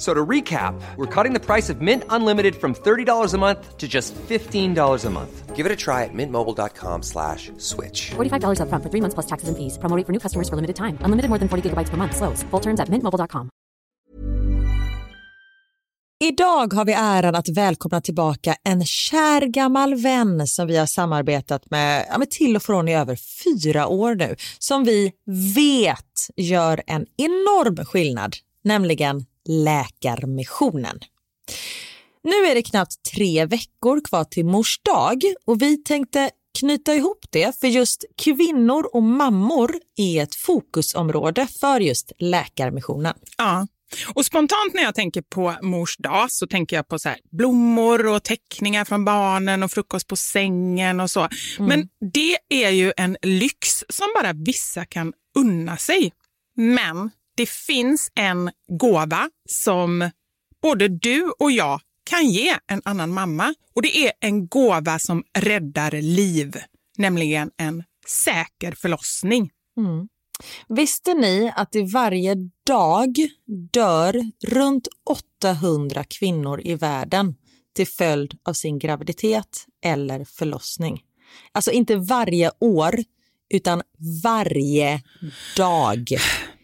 So to recap, we're cutting the price of Mint Unlimited from $30 a month to just $15 a month. Give it a try at mintmobile.com slash switch. $45 upfront for three months plus taxes and fees. Promo rate for new customers for limited time. Unlimited more than 40 gigabytes per month. Slows. Full terms at mintmobile.com. Idag har vi äran att välkomna tillbaka en kär gammal vän som vi har samarbetat med, ja, med till och från i över fyra år nu, som vi vet gör en enorm skillnad, nämligen Läkarmissionen. Nu är det knappt tre veckor kvar till mors dag och vi tänkte knyta ihop det för just kvinnor och mammor är ett fokusområde för just Läkarmissionen. Ja. Och spontant när jag tänker på mors dag så tänker jag på så här, blommor och teckningar från barnen och frukost på sängen och så. Men det är ju en lyx som bara vissa kan unna sig. Men det finns en gåva som både du och jag kan ge en annan mamma. Och det är en gåva som räddar liv, nämligen en säker förlossning. Mm. Visste ni att det varje dag dör runt 800 kvinnor i världen till följd av sin graviditet eller förlossning? Alltså inte varje år, utan varje dag.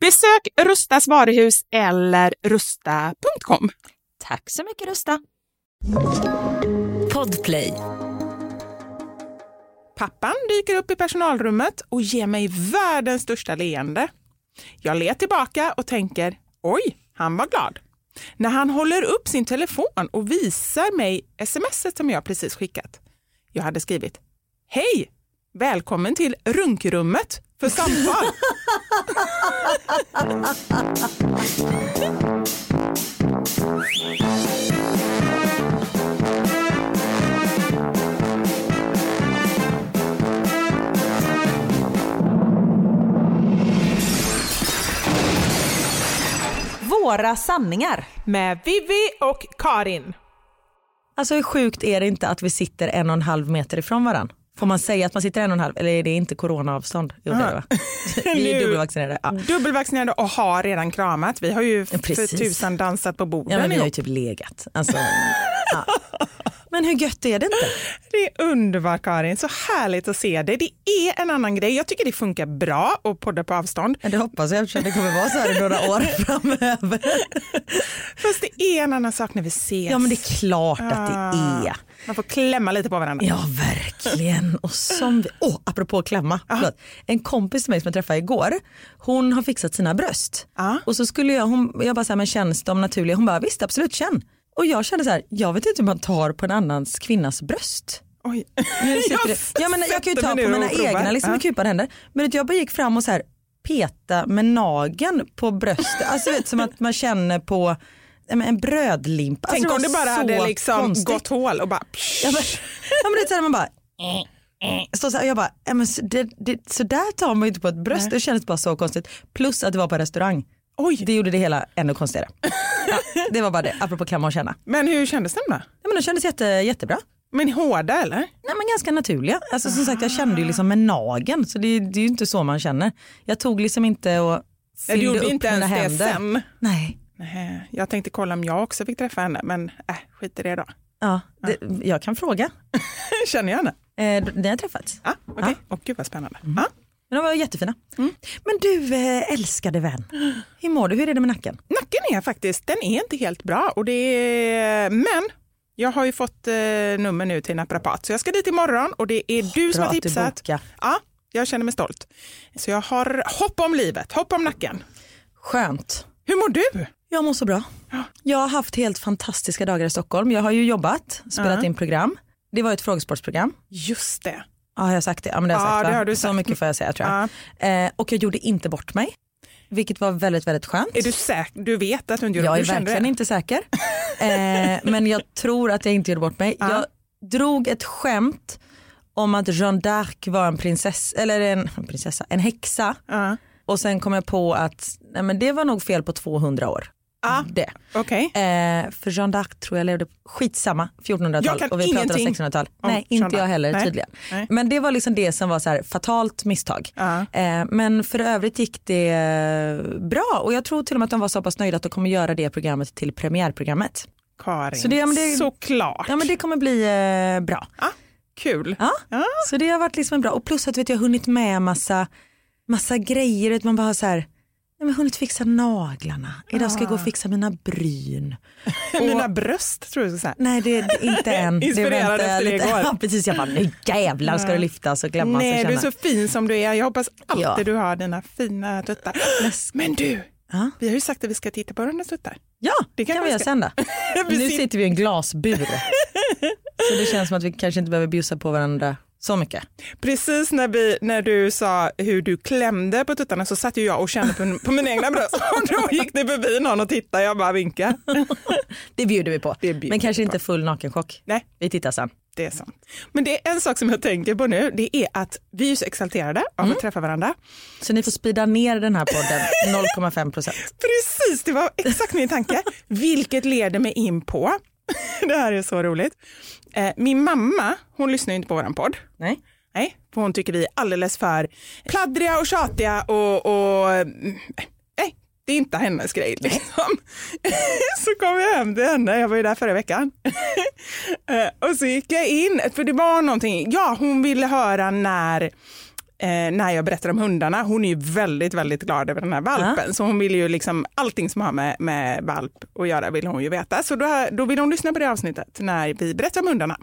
Besök Rustas varuhus eller rusta.com. Tack så mycket Rusta. Podplay. Pappan dyker upp i personalrummet och ger mig världens största leende. Jag ler tillbaka och tänker, oj, han var glad. När han håller upp sin telefon och visar mig smset som jag precis skickat. Jag hade skrivit, hej, välkommen till runkrummet för samtal. Våra sanningar. Med Vivi och Karin. Alltså hur sjukt är det inte att vi sitter en och en halv meter ifrån varandra? Får man säga att man sitter en och en halv eller är det inte coronaavstånd? Jo, det är det, va? Vi är dubbelvaccinerade. Ja. Dubbelvaccinerade och har redan kramat. Vi har ju för precis. tusan dansat på borden ja men vi har ju typ legat. Alltså, ja. Men hur gött är det inte? Det är underbart Karin, så härligt att se dig. Det är en annan grej. Jag tycker det funkar bra att podda på avstånd. Ja, Det hoppas jag eftersom det kommer vara så här i några år framöver. Fast det är en annan sak när vi ses. Ja men det är klart att det Ah. är. Man får klämma lite på varandra. Ja verkligen. Och som vi, oh, apropå klämma, en kompis till mig som jag träffade igår, hon har fixat sina bröst. Ja. Och så skulle jag, hon, jag bara så här, men känns de naturliga? Hon bara visst absolut känn. Och jag kände så här, jag vet inte hur man tar på en annans kvinnas bröst. Oj. Nu sitter det, ja, men jag kan ju ta på mina egna liksom, med kupade händer. Men jag bara gick fram och så här peta med nageln på bröstet. Alltså vet, som att man känner på en brödlimpa. Tänk alltså, om det bara hade liksom konstigt. gått hål och bara... Ja men, ja, men det är så här, man bara Står så här, jag bara, ja, men så, det, det, så där tar man ju inte på ett bröst, det kändes bara så konstigt. Plus att det var på restaurang. Oj, Det gjorde det hela ännu konstigare. Ja, det var bara det, apropå klämma och känna. men hur kändes den då? Ja, men de kändes jätte, jättebra. Men hårda eller? Nej, men ganska naturliga. Alltså, som sagt, jag kände ju liksom med nageln så det, det är ju inte så man känner. Jag tog liksom inte och Nej, fyllde du gjorde upp inte mina ens det händer. sen. Nej. Nej, Jag tänkte kolla om jag också fick träffa henne, men äh, skit i det då. Ja, det, jag kan fråga. Känner jag henne? Eh, ni har träffats? Ja, okej. Åh gud vad spännande. Ja. Men de var jättefina. Mm. Men du eh, älskade vän, hur mår du? Hur är det med nacken? Nacken är faktiskt, den är inte helt bra. Och det är, men jag har ju fått eh, nummer nu till naprapat, så jag ska dit imorgon och det är du som har tipsat. Ja, jag känner mig stolt. Så jag har hopp om livet, hopp om nacken. Skönt. Hur mår du? Jag mår så bra. Jag har haft helt fantastiska dagar i Stockholm. Jag har ju jobbat, spelat Ja. in program. Det var ett frågesportsprogram. Just det. Ja, har jag sagt det? Ja, men det har jag sagt, det har du Så sagt. mycket får jag säga tror jag. Eh, och jag gjorde inte bort mig. Vilket var väldigt, väldigt skönt. Är du säker? Du vet att du inte gjorde Jag det? är Du kände verkligen det? inte säker. Eh, men jag tror att jag inte gjorde bort mig. Jag drog ett skämt om att Jeanne d'Arc var en prinsessa, eller en, en prinsessa, en häxa. Och sen kom jag på att nej, men det var nog fel på 200 år. Ja. Det. Okej. Eh, för Jeanne d'Arc tror jag levde skitsamma 1400-tal Jag kan och vi pratar ingenting 1600-tal. om Nej inte jag heller Nej. tydligen. Nej. Men det var liksom det som var så här fatalt misstag. Ja. Eh, men för övrigt gick det eh, bra och jag tror till och med att de var så pass nöjda att de kommer göra det programmet till premiärprogrammet. Karin, Så det- ja, det- såklart. Ja men det kommer bli eh, bra. Ah, kul. Ja. Ja. Så det har varit liksom bra och plus att vet, jag har hunnit med massa, massa grejer. Man bara har så här, jag har hunnit fixa naglarna. Idag ska jag gå och fixa mina bryn. Mina bröst tror jag du ska säga. Nej det är inte än. Inspirerad det efter det igår. Ja, precis, jag bara nu jävlar ska det lyftas och glömmas Nej, och du är så fin som du är. Jag hoppas alltid Ja. du har dina fina tuttar. Men du, Ja. vi har ju sagt att vi ska titta på dina tuttar. Ja, Det det kan kan vi göra sen då. Nu sit- sitter vi i en glasbur. så det känns som att vi kanske inte behöver bjussa på varandra så mycket. Precis när, vi, när du sa hur du klämde på tuttarna så satt ju jag och kände på, på mina egna bröst och då gick det förbi någon och tittade. Jag bara vinkade. Det bjuder vi på. Bjuder Men kanske inte full nakenchock. Nej, Vi tittar sen. det är sant. Men det är en sak som jag tänker på nu. Det är att vi är så exalterade av Mm. att träffa varandra. Så ni får speeda ner den här podden 0,5 procent. Precis, det var exakt min tanke. Vilket leder mig in på, det här är så roligt. Eh, min mamma, hon lyssnar inte på våran podd. Nej. Nej, för hon tycker vi är alldeles för pladdriga och tjatiga och, och mm, nej, det är inte hennes grej. Liksom. så kom jag hem till henne, jag var ju där förra veckan. Eh, och så gick jag in, för det var någonting, ja hon ville höra när eh, när jag berättar om hundarna. Hon är ju väldigt, väldigt glad över den här valpen. Så hon vill ju liksom allting som har med, med valp att göra vill hon ju veta. Så då, då vill hon lyssna på det avsnittet när vi berättar om hundarna.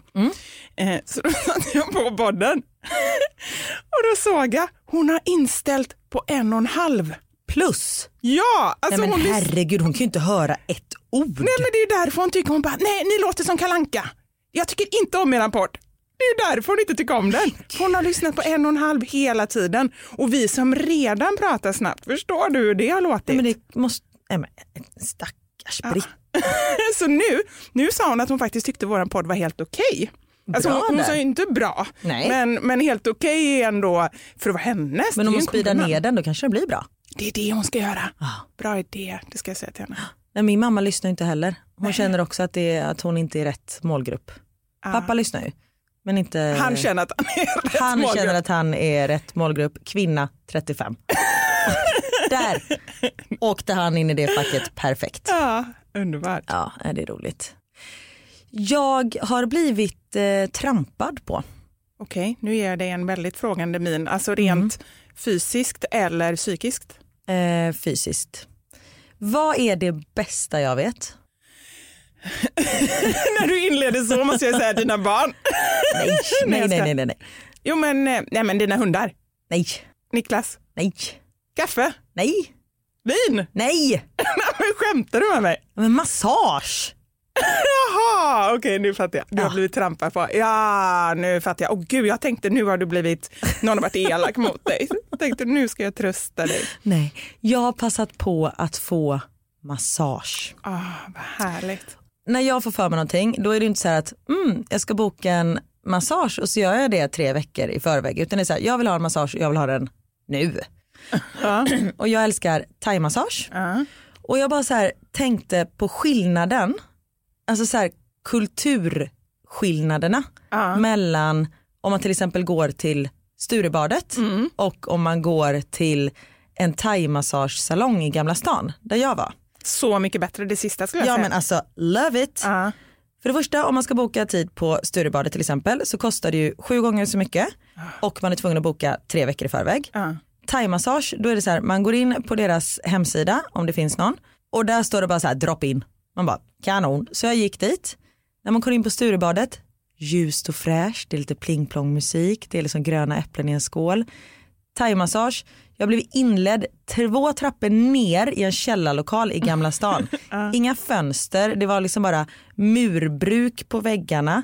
Eh, så då satte jag på podden och då såg jag, hon har inställt på en och en halv. Plus. Ja, alltså nej men hon herregud hon kan ju inte höra ett ord. Nej men det är ju därför hon tycker, hon bara, nej ni låter som Kalanka. Jag tycker inte om eran podd. Det är ju därför hon inte tycker om den. Hon har lyssnat på en och en halv hela tiden och vi som redan pratar snabbt, förstår du hur det har låtit? Nej, men det måste, nej men stackars Britt. Så nu, nu sa hon att hon faktiskt tyckte våran podd var helt okej. Alltså Bra hon, hon sa ju inte bra, Nej. Men, men helt okej ändå för att vara hennes. Men om hon speedar ner den då kanske det blir bra. Det är det hon ska göra. Ah. Bra idé, det ska jag säga till henne. Nej, min mamma lyssnar inte heller. Hon känner också att, det att hon inte är rätt målgrupp. Pappa lyssnar ju. Men inte... Han känner att han är rätt han målgrupp. känner att han är rätt målgrupp. Kvinna 35. Där åkte han in i det facket perfekt. Ja, underbart. Ja, det är roligt. Jag har blivit eh, trampad på. Okej, nu ger jag dig en väldigt frågande min. Alltså rent Mm. fysiskt eller psykiskt? Eh, fysiskt. Vad är det bästa jag vet? När du inleder så måste jag säga dina barn. Nej, Nej, nej, nej, nej, Jo men, eh, nej, men dina hundar. nej, Niklas, nej, kaffe, nej, vin. nej, men skämtar du med mig? men massage. Jaha, okej nu fattar jag. Du har Ja. blivit trampad på. Ja, nu fattar jag. Åh gud, jag tänkte nu har du blivit, någon har varit elak mot dig. Jag tänkte nu ska jag trösta dig. Nej, jag har passat på att få massage. Ah, vad härligt. När jag får för mig någonting då är det inte så här att mm, jag ska boka en massage och så gör jag det tre veckor i förväg utan det är så här, jag vill ha en massage och jag vill ha den nu. Ja. Och jag älskar thaimassage Ja. och jag bara så här tänkte på skillnaden, alltså så här kulturskillnaderna Ja. mellan om man till exempel går till Sturebadet Mm. och om man går till en thaimassagesalong i Gamla stan där jag var. Så mycket bättre det sista skulle jag Ja säga. men alltså love it. Ja. För det första om man ska boka tid på Sturebadet till exempel så kostar det ju sju gånger så mycket och man är tvungen att boka tre veckor i förväg. Ja. Thaimassage, då är det så här, man går in på deras hemsida om det finns någon och där står det bara så här drop in. Man bara kanon. Så jag gick dit. När man går in på Sturebadet, ljust och fräscht, det är lite pling plong musik, det är liksom gröna äpplen i en skål. Thaimassage, jag blev inledd två trappor ner i en källarlokal i Gamla stan. Inga fönster, det var liksom bara murbruk på väggarna.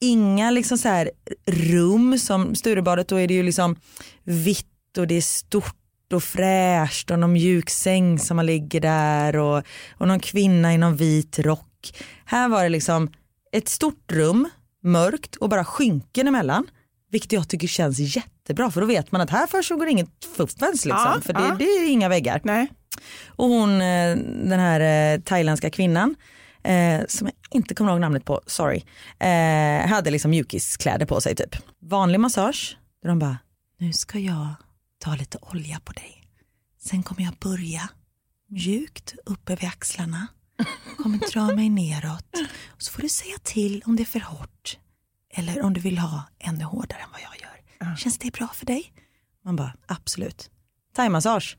inga liksom så här rum som Sturebadet, då är det ju liksom vitt och det är stort och fräscht och någon mjuk säng som man ligger där och, och någon kvinna i någon vit rock. Här var det liksom ett stort rum, mörkt och bara skynken emellan. Vilket jag tycker känns jättebra för då vet man att här försiggår inget fuffens liksom. Ja, för det, ja. det är inga väggar. Nej. Och hon, eh, den här eh, thailändska kvinnan, eh, som jag inte kommer ihåg namnet på, sorry, eh, hade liksom mjukiskläder på sig typ. Vanlig massage, där de bara, nu ska jag ta lite olja på dig. Sen kommer jag börja mjukt uppe vid axlarna, kommer dra mig neråt och så får du säga till om det är för hårt eller om du vill ha ännu hårdare än vad jag gör. Känns det bra för dig? Man bara, absolut. Thaimassage.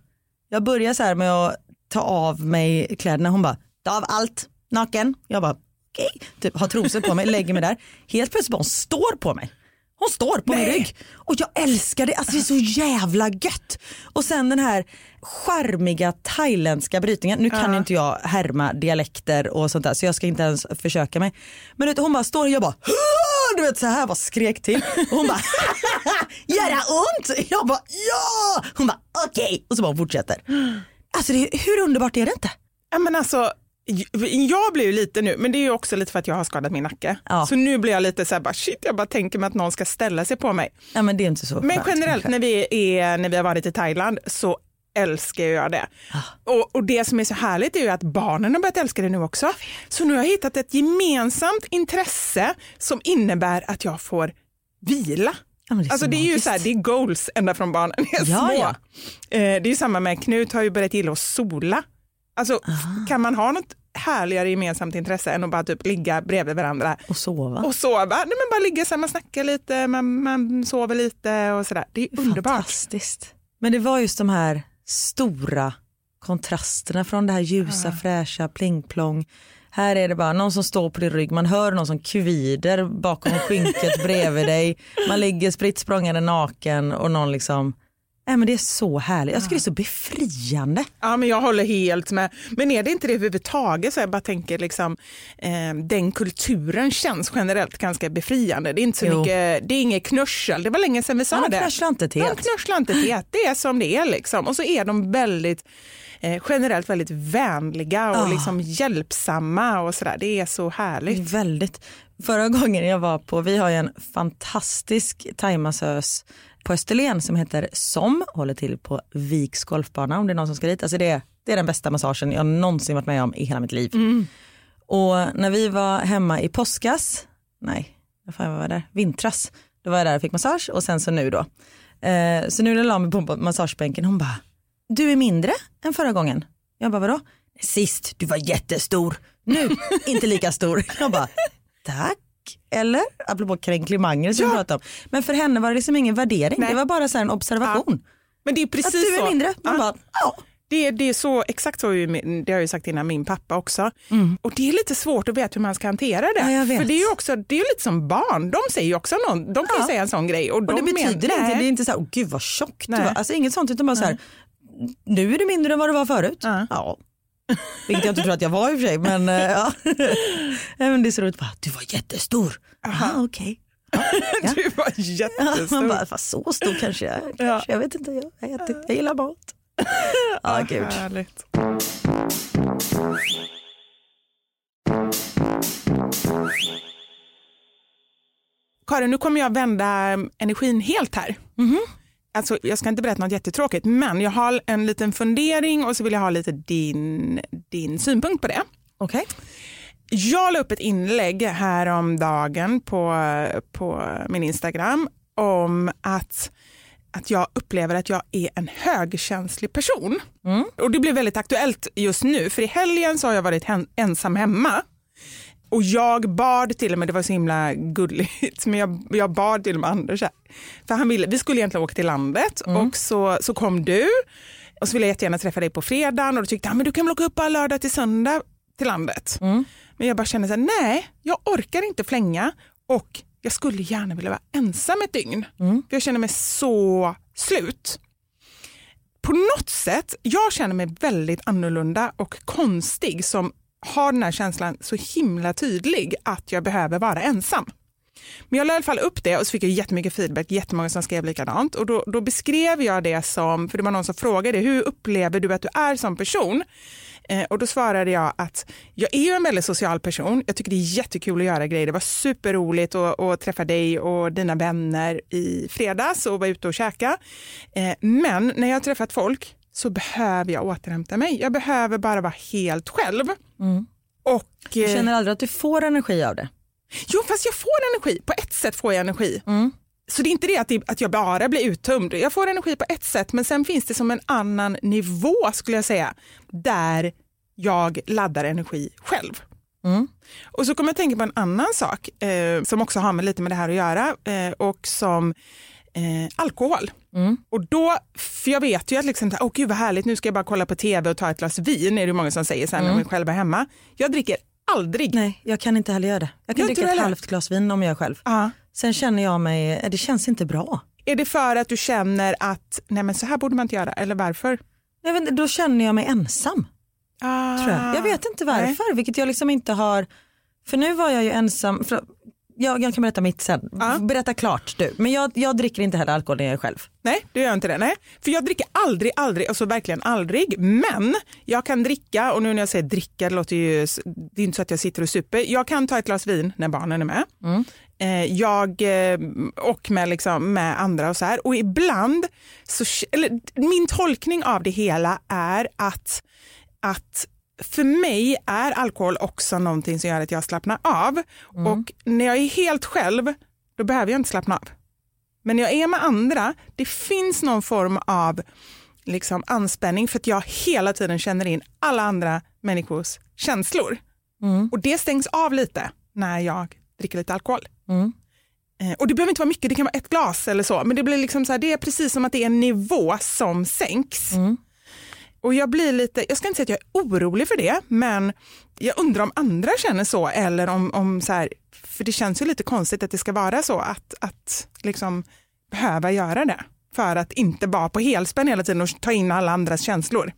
Jag börjar så här med att ta av mig kläderna. Hon bara, ta av allt, naken. Jag bara, okej. Typ har trosor på mig, lägger mig där. Helt plötsligt bara hon står på mig. Hon står på min rygg. Och jag älskar det, alltså det är så jävla gött. Och sen den här charmiga thailändska brytningen. Nu kan ju inte jag härma dialekter och sånt där så jag ska inte ens försöka mig. Men vet, hon bara står och jag bara "Hurra!" Du vet så här bara skrek till. Och hon bara göra ont? Jag bara ja! Hon bara okej och så bara hon fortsätter. Alltså det, hur underbart är det inte? Ja, men alltså, jag blir ju lite nu, men det är ju också lite för att jag har skadat min nacke. Ja. Så nu blir jag lite så här, bara, shit, jag bara tänker mig att någon ska ställa sig på mig. Ja men det är inte så Men generellt kanske. när vi, är, när vi har varit i Thailand så älskar jag det. Ah. Och, och det som är så härligt är ju att barnen har börjat älska det nu också. Så nu har jag hittat ett gemensamt intresse som innebär att jag får vila. Ja, det är alltså så det är ju så här, det är goals ända från barnen är Ja, små. ja. Eh, det är ju samma med Knut har ju börjat gilla att sola. Alltså Ah. kan man ha något härligare gemensamt intresse än att bara typ ligga bredvid varandra Och sova. och sova? Nej, men bara ligga så här, man snackar lite, man, man sover lite och sådär. Det är underbart. Fantastiskt. Men det var just de här stora kontrasterna från det här ljusa, fräscha, pling-plong. Här är det bara någon som står på din rygg, man hör någon som kvider bakom skynket bredvid dig. Man ligger spritt naken och någon liksom, nej men det är så härligt. Jag tycker det är så befriande. Ja, men jag håller helt med. Men är det inte det överhuvudtaget? Så jag bara tänker liksom, eh, den kulturen känns generellt ganska befriande. Det är, inte så Jo. mycket, det är inget knussel, det var länge sedan vi sa Man det. knösslar inte De helt. knusslar inte till. Det är som det är liksom. Och så är de väldigt eh, generellt väldigt vänliga och Ah. liksom hjälpsamma och sådär. Det är så härligt. Väldigt. Förra gången jag var på, vi har ju en fantastisk thaimassös på Österlen som heter SOM, håller till på Viks golfbana om det är någon som ska dit. Alltså det, det är den bästa massagen jag någonsin varit med om i hela mitt liv. Och när vi var hemma i påskas, nej, vad fan var jag där? Vintras, då var jag där och fick massage och sen så nu då. Eh, så nu när jag la mig på massagebänken, hon bara, du är mindre än förra gången. Jag bara, vadå? Sist, du var jättestor. Nu, inte lika stor. Jag bara, tack. Eller? Apropå kränklimanger som vi pratade om. Men för henne var det liksom ingen värdering, Nej. det var bara så en observation. Men det är Att precis du är så. mindre. Man Ja. bara, ja. Det, det är så, exakt så, det har jag ju sagt innan min pappa också. Och det är lite svårt att veta hur man ska hantera det. Mm. Ja. För det är ju också, det är lite som barn, de säger ju också någon, de kan Ja. säga en sån grej. Och, Och det de betyder men- inte, Nej. det är inte så här, oh, gud vad tjock du var. Alltså inget sånt utan bara så här, nu är du mindre än vad du var förut. Ja. Ja. Vilket jag inte tror att jag var i och för sig men, eh, ja. Men det så roligt, bara, du var jättestor. Aha, okej. Ja. Du var jättestor. man bara, fast så stor kanske jag. Kanske, Jag vet inte, jag, jag, äter, jag gillar mat. Ja, gud. Härligt. Karin, nu kommer jag vända energin helt här. Alltså, jag ska inte berätta något jättetråkigt, men jag har en liten fundering och så vill jag ha lite din, din synpunkt på det. Okej. Jag la upp ett inlägg häromdagen på, på min Instagram om att, att jag upplever att jag är en högkänslig person. Och Det blev väldigt aktuellt just nu, för i helgen så har jag varit ensam hemma. Och jag bad till och med, det var så himla gulligt, men jag, jag bad till och med Anders här. För han ville, vi skulle egentligen åka till landet och så, så kom du och så ville jag jättegärna träffa dig på fredagen och då tyckte han, men du kan väl åka upp bara lördag till söndag till landet. Men jag bara kände så här, nej, jag orkar inte flänga och jag skulle gärna vilja vara ensam ett dygn. För jag känner mig så slut. På något sätt, jag känner mig väldigt annorlunda och konstig som har den här känslan så himla tydlig att jag behöver vara ensam. Men jag la i alla fall upp det och så fick jag jättemycket feedback, jättemånga som skrev likadant. Och då, då beskrev jag det som, för det var någon som frågade, hur upplever du att du är som person? Eh, och då svarade jag att jag är en väldigt social person. Jag tycker det är jättekul att göra grejer. Det var superroligt att, att träffa dig och dina vänner i fredags och vara ute och käka. Eh, men när jag har träffat folk så behöver jag återhämta mig. Jag behöver bara vara helt själv. Och, Du eh, känner aldrig att du får energi av det? Jo, fast jag får energi. På ett sätt får jag energi. Så det är inte det att, det att jag bara blir uttömd. Jag får energi på ett sätt, men sen finns det som en annan nivå skulle jag säga, där jag laddar energi själv. Och så kommer jag tänka på en annan sak eh, som också har med lite med det här att göra eh, och som eh, alkohol. Och då, för jag vet ju att liksom, åh gud vad härligt, nu ska jag bara kolla på tv och ta ett glas vin, är det många som säger sen när man själv är hemma. Jag dricker aldrig. Nej, jag kan inte heller göra det. Jag kan Jag dricka ett halvt glas vin om jag är själv. Ja. Sen känner jag mig, eh, det känns inte bra. Är det för att du känner att nej men så här borde man inte göra eller varför? Jag vet, inte, då känner jag mig ensam. Ah, Tror jag. jag vet inte varför, vilket jag liksom inte har. För nu var jag ju ensam. För, jag, jag kan berätta mitt sen. Ja. Berätta klart du. Men jag, jag dricker inte heller alkohol när jag är själv. Nej, du gör inte det. Nej. För jag dricker aldrig, aldrig, alltså verkligen aldrig. Men jag kan dricka, och nu när jag säger dricka, det låter ju, det är inte så att jag sitter och super. Jag kan ta ett glas vin när barnen är med. Eh, jag, eh, och med, liksom, med andra och så här. Och ibland, så, eller min tolkning av det hela är att, att för mig är alkohol också någonting som gör att jag slappnar av. Och när jag är helt själv, då behöver jag inte slappna av. Men när jag är med andra, det finns någon form av liksom, anspänning för att jag hela tiden känner in alla andra människors känslor. Och det stängs av lite när jag dricker lite alkohol. Eh, Och det behöver inte vara mycket, det kan vara ett glas eller så, men det blir liksom så här, det är precis som att det är en nivå som sänks. Och jag blir lite, jag ska inte säga att jag är orolig för det, men jag undrar om andra känner så eller om, om så här, för det känns ju lite konstigt att det ska vara så att, att liksom behöva göra det för att inte vara på helspänn hela tiden och ta in alla andras känslor.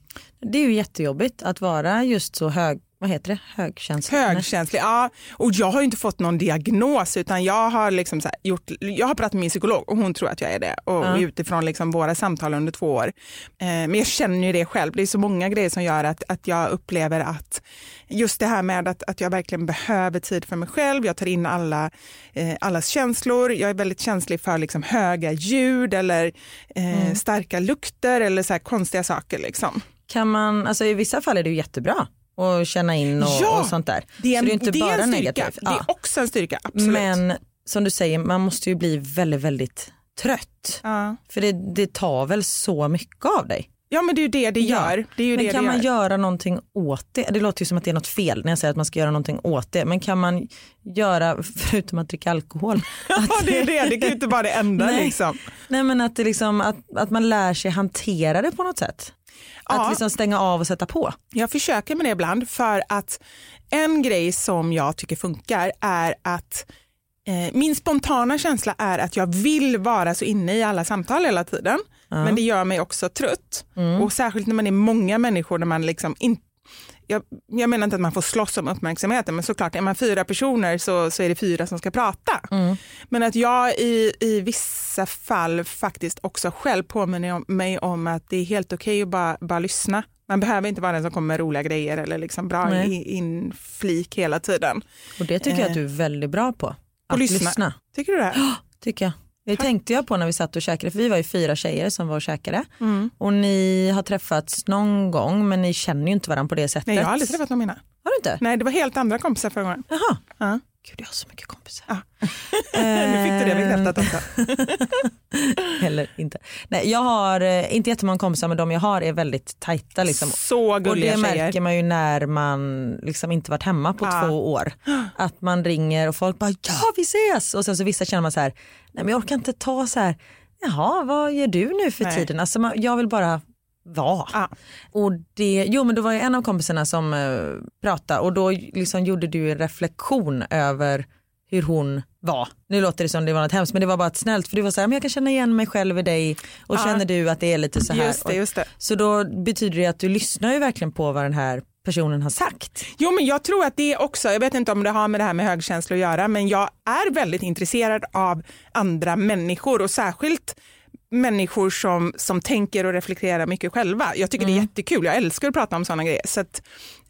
Det är ju jättejobbigt att vara just så hög, vad heter det, högkänslig. Högkänslig, ja. Och jag har ju inte fått någon diagnos utan jag har, liksom gjort, jag har pratat med min psykolog och hon tror att jag är det. Och utifrån liksom våra samtal under två år. Eh, men jag känner ju det själv. Det är så många grejer som gör att, att jag upplever att just det här med att, att jag verkligen behöver tid för mig själv. Jag tar in alla, eh, allas känslor. Jag är väldigt känslig för liksom höga ljud eller eh, starka lukter eller så konstiga saker. Liksom. Kan man, alltså i vissa fall är det jättebra att känna in och, Ja, och sånt där. Det är, så en, det är inte det är bara en styrka. negativt. Det är Ja. också en styrka, absolut. Men som du säger, man måste ju bli väldigt, väldigt trött. Ja. För det, det tar väl så mycket av dig. Ja men det är ju det det gör. Det är ju men det kan det man gör. göra någonting åt det? Det låter ju som att det är något fel när jag säger att man ska göra någonting åt det. Men kan man göra, förutom att dricka alkohol, Ja det är det, det kan ju inte vara det enda Nej. liksom. nej men att, det liksom, att, att man lär sig hantera det på något sätt. Att liksom stänga av och sätta på. Jag försöker med det ibland för att en grej som jag tycker funkar är att eh, min spontana känsla är att jag vill vara så inne i alla samtal hela tiden. Men det gör mig också trött. Och särskilt när man är många människor där man liksom inte jag, jag menar inte att man får slåss om uppmärksamheten men såklart är man fyra personer så, så är det fyra som ska prata. Men att jag i, i vissa fall faktiskt också själv påminner om- mig om att det är helt okej att bara, bara lyssna. Man behöver inte vara den som kommer med roliga grejer eller liksom bra Nej. i- inflik hela tiden. Och det tycker jag att du är väldigt bra på. Att lyssna. lyssna. Tycker du det? tycker jag. Det tänkte jag på när vi satt och käkade, för vi var ju fyra tjejer som var och käkade. Mm. Och ni har träffats någon gång men ni känner ju inte varandra på det sättet. Nej jag har aldrig träffat någon mina. Har du inte? Nej det var helt andra kompisar förra gången. Jaha. Ja. Gud jag har så mycket kompisar. Ja. nu fick du det bekräftat också. Eller inte. Nej, jag har eh, inte jättemånga kompisar men de jag har är väldigt tajta. Liksom. Så Och gulliga det tjejer. märker man ju när man liksom inte varit hemma på Ja. två år. Att man ringer och folk bara ja vi ses och sen så vissa känner man så här nej men jag orkar inte ta så här jaha vad gör du nu för Nej. tiden? Alltså jag vill bara vara. Ja. Och det, jo men då var det en av kompisarna som uh, pratade och då liksom gjorde du en reflektion över hur hon var. Nu låter det som det var något hemskt men det var bara ett snällt för du var så här, men jag kan känna igen mig själv i dig och Ja. känner du att det är lite så här. Just det, just det. Så då betyder det att du lyssnar ju verkligen på vad den här personen har sagt. Jo men jag tror att det också, jag vet inte om det har med det här med högkänsla att göra, men jag är väldigt intresserad av andra människor och särskilt människor som, som tänker och reflekterar mycket själva. Jag tycker det är jättekul, jag älskar att prata om sådana grejer. Så, att,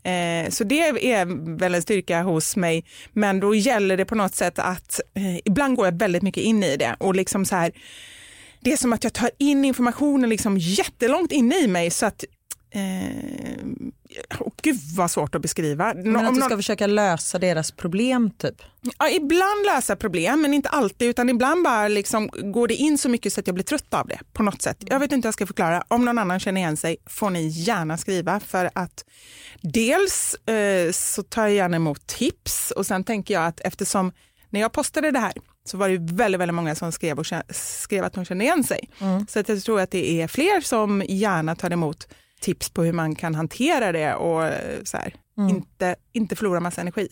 eh, så det är väl en styrka hos mig, men då gäller det på något sätt att eh, ibland går jag väldigt mycket in i det. Och liksom så här, det är som att jag tar in informationen liksom jättelångt inne i mig. Så att Eh, oh, gud vad svårt att beskriva. Men att du ska försöka lösa deras problem typ. Ja, ibland lösa problem, men inte alltid, utan ibland bara liksom går det in så mycket så att jag blir trött av det på något sätt. Jag vet inte hur jag ska förklara. Om någon annan känner igen sig får ni gärna skriva för att dels eh, så tar jag gärna emot tips och sen tänker jag att eftersom när jag postade det här så var det väldigt, väldigt många som skrev, och skrev att de kände igen sig. Så att jag tror att det är fler som gärna tar emot tips på hur man kan hantera det och eh, så här, inte, inte förlora massa energi.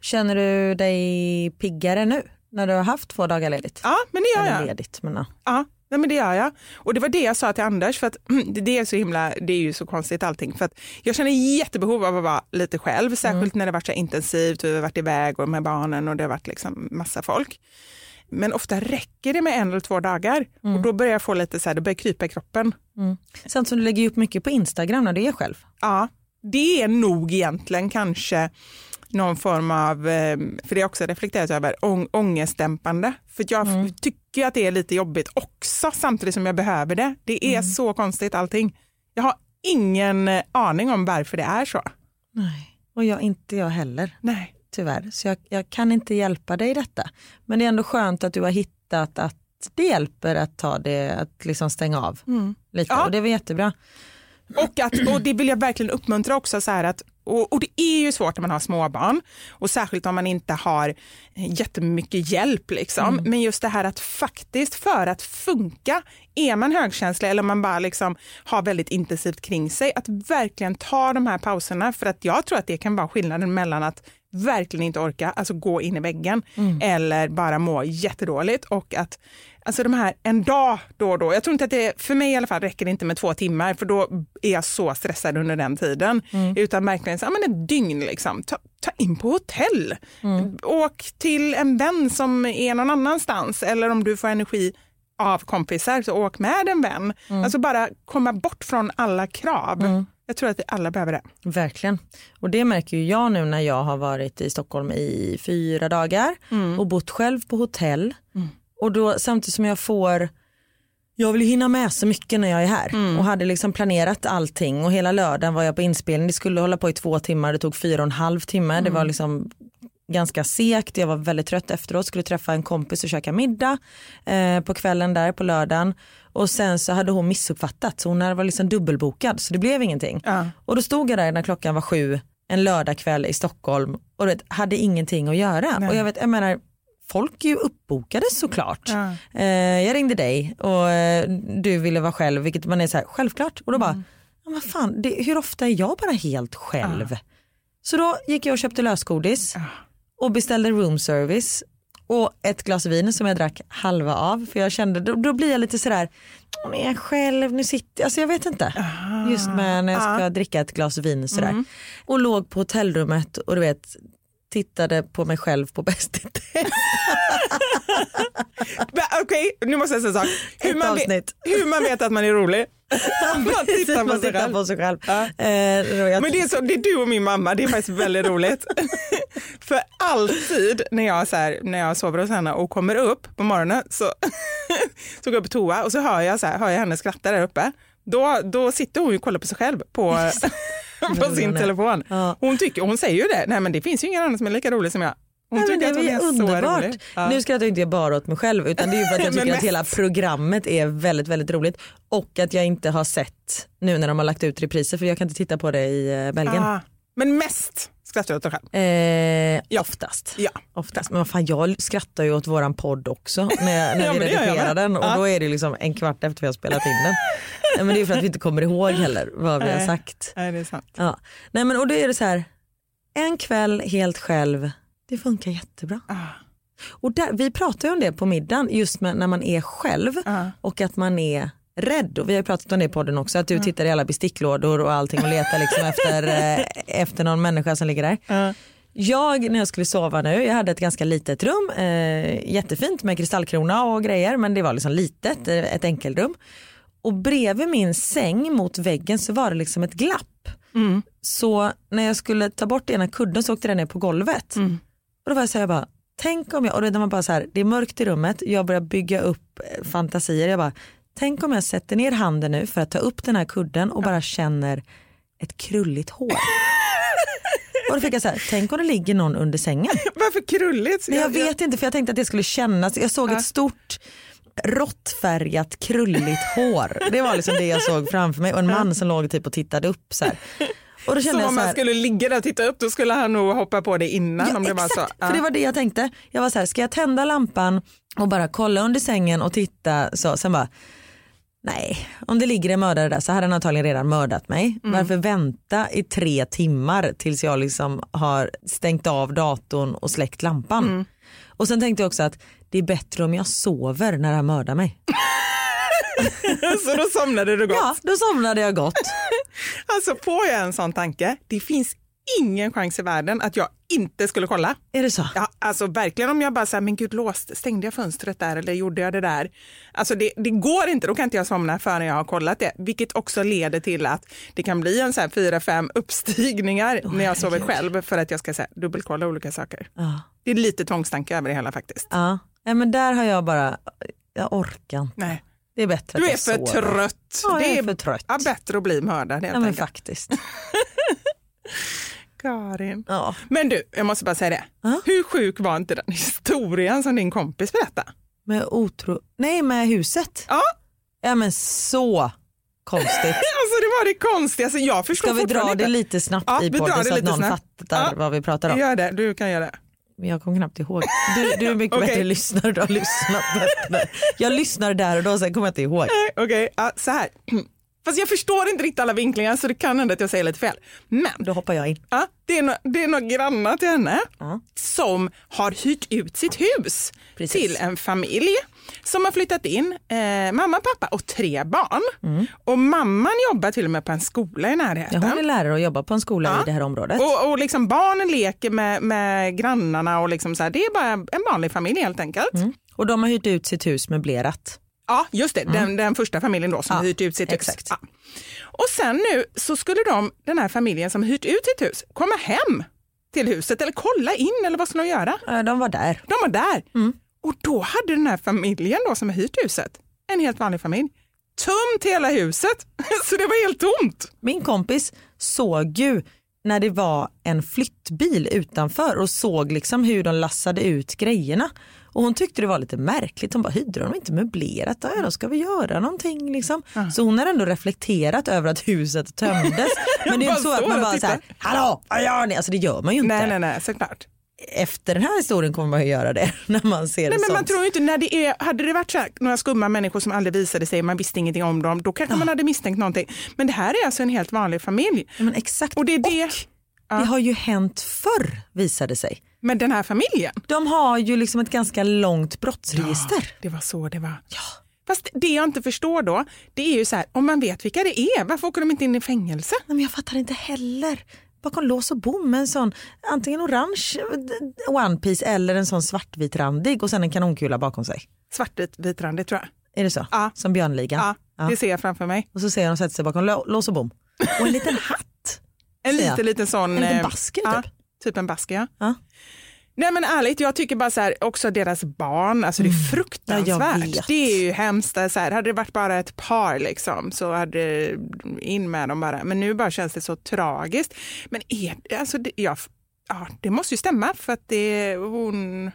Känner du dig piggare nu när du har haft två dagar ledigt? Ja, men det gör Eller jag. ledigt men ja. Ja, nej men det gör jag. Och det var det jag sa till Anders, för att mm, det- är så himla, det är ju så konstigt allting. För att jag känner jättebehov av att vara lite själv, särskilt när det varit så intensivt, vi har varit iväg och med barnen och det har varit liksom massa folk. Men ofta räcker det med en eller två dagar och då börjar jag få lite så här, det börjar krypa i kroppen. Sen som du lägger upp mycket på Instagram när du är själv. Ja, det är nog egentligen kanske någon form av, eh, för det är också reflekterat över, ång- ångestdämpande. För jag f- tycker att det är lite jobbigt också samtidigt som jag behöver det. Det är så konstigt allting. Jag har ingen eh, aning om varför det är så. Nej. Och jag inte jag heller Nej. Tyvärr. Så jag, jag kan inte hjälpa dig i detta. Men det är ändå skönt att du har hittat att det hjälper att ta det, att liksom stänga av lite. Ja. Och det var jättebra. Och, att, och det vill jag verkligen uppmuntra också så här att och, och det är ju svårt när man har småbarn och särskilt om man inte har jättemycket hjälp liksom. Men just det här att faktiskt för att funka, är man högkänslig eller om man bara liksom har väldigt intensivt kring sig, att verkligen ta de här pauserna för att jag tror att det kan vara skillnaden mellan att verkligen inte orka, alltså gå in i väggen eller bara må jättedåligt och att Alltså de här en dag då och då, jag tror inte att det, för mig i alla fall räcker det inte med två timmar för då är jag så stressad under den tiden. Utan verkligen så, ja, men ett dygn liksom, ta, ta in på hotell. Åk till en vän som är någon annanstans eller om du får energi av kompisar så åk med en vän. Alltså bara komma bort från alla krav. Jag tror att vi alla behöver det. Verkligen. Och det märker ju jag nu när jag har varit i Stockholm i fyra dagar och bott själv på hotell. Och då samtidigt som jag får jag vill ju hinna med så mycket när jag är här och hade liksom planerat allting och hela lördagen var jag på inspelning. Det skulle hålla på i två timmar, det tog fyra och en halv timme. Det var liksom ganska segt, jag var väldigt trött efteråt, skulle träffa en kompis och käka middag eh, på kvällen där på lördagen. Och sen så hade hon missuppfattat så hon var liksom dubbelbokad så det blev ingenting. Ja. Och då stod jag där när klockan var sju en lördagkväll i Stockholm och vet, hade ingenting att göra. Nej. Och jag vet, jag menar folk är ju uppbokade såklart. Ja. Eh, jag ringde dig och eh, du ville vara själv vilket man är så här självklart och då bara, Mm. ja, vad fan, det, hur ofta är jag bara helt själv? Så då gick jag och köpte lösgodis och beställde room service och ett glas vin som jag drack halva av för jag kände då, då blir jag lite sådär, "Åh, är jag själv, nu sitter alltså jag vet inte. Just med när jag ska dricka ett glas vin sådär. Mm. Och låg på hotellrummet och du vet tittade på mig själv på Bäst i test. Okej, nu måste jag säga en sak. Hur man, vet, hur man vet att man är rolig. man tittar Man tittar på sig själv. Ja. Eh, Men det är, så, det är du och min mamma, det är faktiskt väldigt roligt. För alltid när jag, så här, när jag sover hos henne och kommer upp på morgonen så, så går jag på toa och så hör jag, så här, hör jag henne skratta där uppe. Då, då sitter hon ju och kollar på sig själv på, på sin telefon. Ja. Hon, tycker, hon säger ju det, nej men det finns ju ingen annan som är lika rolig som jag. Hon Nej, tycker att hon är är så underbart. rolig. Ja. Nu skrattar inte jag bara åt mig själv utan det är ju för att jag tycker att hela programmet är väldigt väldigt roligt och att jag inte har sett nu när de har lagt ut repriser för jag kan inte titta på det i eh, Belgien. Ah, men mest skrattar du åt dig själv. Eh, Oftast. Ja. Oftast. Men vad fan, jag skrattar ju åt våran podd också när, när Ja, vi redigerar den och Ja. då är det liksom en kvart efter vi har spelat in den. Nej, men det är för att vi inte kommer ihåg heller vad vi har sagt. Nej, det är sant. Ja. Nej, men, och då är det så här, en kväll helt själv, det funkar jättebra. Ah. Och där, vi pratar ju om det på middagen, just med när man är själv Ah. och att man är rädd och vi har ju pratat om det i podden också att du tittar i alla besticklådor och allting och letar liksom efter, eh, efter någon människa som ligger där. Jag när jag skulle sova nu, jag hade ett ganska litet rum, eh, jättefint med kristallkrona och grejer men det var liksom litet, eh, ett enkelrum. Och bredvid min säng mot väggen så var det liksom ett glapp. Så när jag skulle ta bort ena kudden så åkte den ner på golvet. Och då var jag så här, jag bara, tänk om jag, och då man bara så här, det är mörkt i rummet, jag börjar bygga upp eh, fantasier. Jag bara, tänk om jag sätter ner handen nu för att ta upp den här kudden och bara känner ett krulligt hår. och då fick jag så här, tänk om det ligger någon under sängen. Varför krulligt? Men jag vet inte för jag tänkte att det skulle kännas, jag såg ett stort råttfärgat krulligt hår. Det var liksom det jag såg framför mig och en man som låg typ och tittade upp så här. Och då kände Så jag om man skulle ligga där och titta upp då skulle han nog hoppa på det innan Ja, om det var exakt, så. för det var det jag tänkte. Jag var så här, ska jag tända lampan och bara kolla under sängen och titta så, sen bara Nej, om det ligger en mördare där så hade han antagligen redan mördat mig. Mm. Varför vänta i tre timmar tills jag liksom har stängt av datorn och släckt lampan? Mm. Och sen tänkte jag också att det är bättre om jag sover när han mördar mig. så då somnade du gott. Ja, då somnade jag gott. Alltså får jag en sån tanke, det finns ingen chans i världen att jag inte skulle kolla. Är det så? Ja, alltså verkligen om jag bara säger men gud låste, stängde jag fönstret där eller gjorde jag det där? Alltså det, det går inte, då kan inte jag somna förrän jag har kollat det. Vilket också leder till att det kan bli en så här fyra, fem uppstigningar när jag sover själv för att jag ska så här, dubbelkolla olika saker. Ja. Det är lite tvångstanke över det hela faktiskt. Ja. Nej, men där har jag bara, jag orkar inte. Nej. Det är bättre Du att är jag för sover. trött. Ja, det är för trött. Ja, bättre att bli mördad helt Ja men enkelt. faktiskt. Karin. Ja. Men du, jag måste bara säga det. Ja? Hur sjuk var inte den historien som din kompis berättade? Med otro... Nej med huset. Ja, Ja men så konstigt. alltså det var det konstigaste. Jag förstår Ska vi dra det lite snabbt Ja, i podden så att någon snabbt. fattar Ja. vad vi pratar om? Gör det, du kan göra det. Men Jag kommer knappt ihåg. Du, du är mycket Okej. bättre lyssnare, du har lyssnat bättre. Jag lyssnar där och då, sen kommer jag inte ihåg. Okej, ja, så här. Fast jag förstår inte riktigt alla vinklingar så det kan hända att jag säger lite fel. Men Då hoppar jag in. ja, det, är no, det är några grannar till henne Ja. som har hyrt ut sitt hus Precis. till en familj som har flyttat in, eh, mamma, pappa och tre barn. Och mamman jobbar till och med på en skola i närheten. Ja, hon är lärare och jobbar på en skola Ja. i det här området. Och, och liksom barnen leker med, med grannarna och liksom så här, det är bara en vanlig familj helt enkelt. Mm. Och de har hyrt ut sitt hus möblerat. Ja, just det. Den, den första familjen då som Mm. Ja, hyrt ut sitt exakt. hus. Ja. Och sen nu så skulle de, den här familjen som hyrt ut sitt hus komma hem till huset eller kolla in eller vad skulle de göra? De var där. De var där. Mm. Och då hade den här familjen då som hyrt huset, en helt vanlig familj, tömt hela huset. Så det var helt tomt. Min kompis såg ju när det var en flyttbil utanför och såg liksom hur de lassade ut grejerna. Och hon tyckte det var lite märkligt. Hon bara, hyrde de inte möblerat? Ja, då ska vi göra någonting liksom. Så hon har ändå reflekterat över att huset tömdes. Men det är inte så att man och bara så här, hallå, vad gör ni? Alltså det gör man ju inte. Nej, nej, nej, såklart. Efter den här historien kommer man ju göra det när man ser Nej, det men man sånt. tror ju inte, när det är, hade det varit så här, några skumma människor som aldrig visade sig, man visste ingenting om dem, då kanske man hade misstänkt någonting. Men det här är alltså en helt vanlig familj. Ja, men exakt. Och det är det, Det har ju hänt förr visade sig. Med den här familjen. De har ju liksom ett ganska långt brottsregister. Det var så det var. Ja. Fast det jag inte förstår då, det är ju så här, om man vet vilka det är, varför åker de inte in i fängelse? Nej, men jag fattar inte heller. Bakom lås och bom med en sån antingen orange one piece eller en sån svartvitrandig och sen en kanonkula bakom sig. Svartvit vitrandig tror jag. Är det så? Ja. Som Björnligan? Ja, Ja. det ser jag framför mig. Och så ser jag dem sätta sig bakom lå- lås och bom. Och en liten hatt. En liten, liten sån... En liten eh, basker ja, typ. En basker ja. Ja. Nej men ärligt, jag tycker bara så här, också deras barn, alltså det är fruktansvärt. Mm. Ja, jag vet. det är ju hemskt. Så här, hade det varit bara ett par liksom så hade in med dem bara. Men nu bara känns det så tragiskt. Men är, alltså, det, ja, ja, det måste ju stämma för att det hon...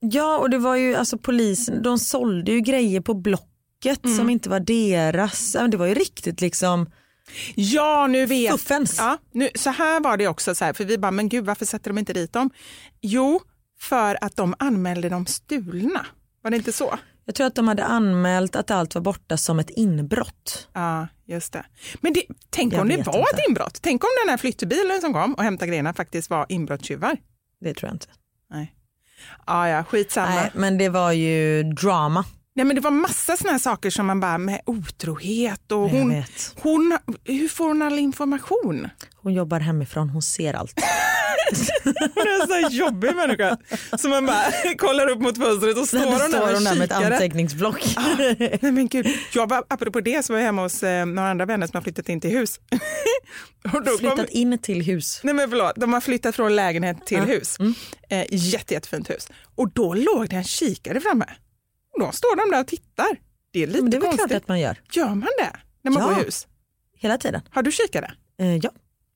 Ja och det var ju alltså polisen, de sålde ju grejer på Blocket Mm. som inte var deras. Ja, Det var ju riktigt liksom Ja, nu vet fuffens. Ja, nu, så här var det också, så här, för vi bara, men gud varför sätter de inte dit dem? Jo, för att de anmälde dem stulna. Var det inte så? Jag tror att de hade anmält att allt var borta som ett inbrott. Ja, just det. Men det, tänk Jag om det var inte. ett inbrott. Tänk om den här flyttbilen som kom och hämtade grejerna faktiskt var inbrottstjuvar. Det tror jag inte. Nej. Ja, ja, skitsamma. Nej, men det var ju drama. Nej men det var massa såna här saker som man bara med otrohet och hon, hon, hur får hon all information? Hon jobbar hemifrån, hon ser allt. Hon är en sån här jobbig människa. Så man bara kollar upp mot fönstret och står Då hon där står hon där med ett anteckningsblock. Nej men gud, jag var, apropå det så var jag hemma hos eh, några andra vänner som har flyttat in till hus. Flyttat in till hus. Nej men förlåt, de har flyttat från lägenhet till hus. Mm. Eh, jätte, jättefint hus. Och då låg det en kikare framme. Då står de där och tittar. Det är lite Men det är väl konstigt. klart att man gör. Gör man det när man Ja. bor i hus? Hela tiden. Har du kikare? Eh, ja.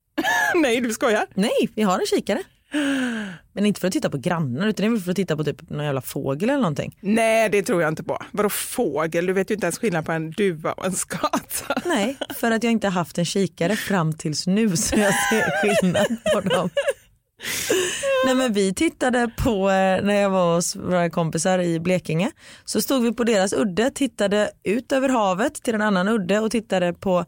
Nej, du skojar. Nej, vi har en kikare. Men inte för att titta på grannar utan det är väl för att titta på typ någon jävla fågel eller någonting. Nej, det tror jag inte på. Vadå fågel? Du vet ju inte ens skillnad på en duva och en skata. Nej, för att jag inte har haft en kikare fram tills nu så jag ser skillnad på dem. Nej men vi tittade på, eh, när jag var hos våra kompisar i Blekinge, så stod vi på deras udde, tittade ut över havet till en annan udde och tittade på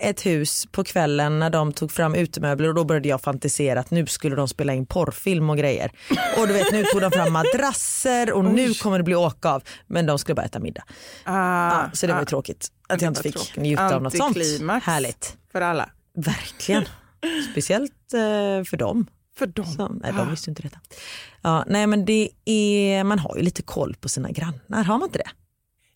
ett hus på kvällen när de tog fram utemöbler och då började jag fantisera att nu skulle de spela in porrfilm och grejer. Och du vet nu tog de fram madrasser och nu kommer det bli åka av. Men de skulle bara äta middag. Ah, Ja, så det var ju ah, tråkigt att jag inte fick tråkigt. njuta av något sånt. Härligt. För alla. Verkligen. Speciellt eh, för dem. För dem. Som, nej, Ah. de visste inte detta. Ja, nej men det är, man har ju lite koll på sina grannar, har man inte det?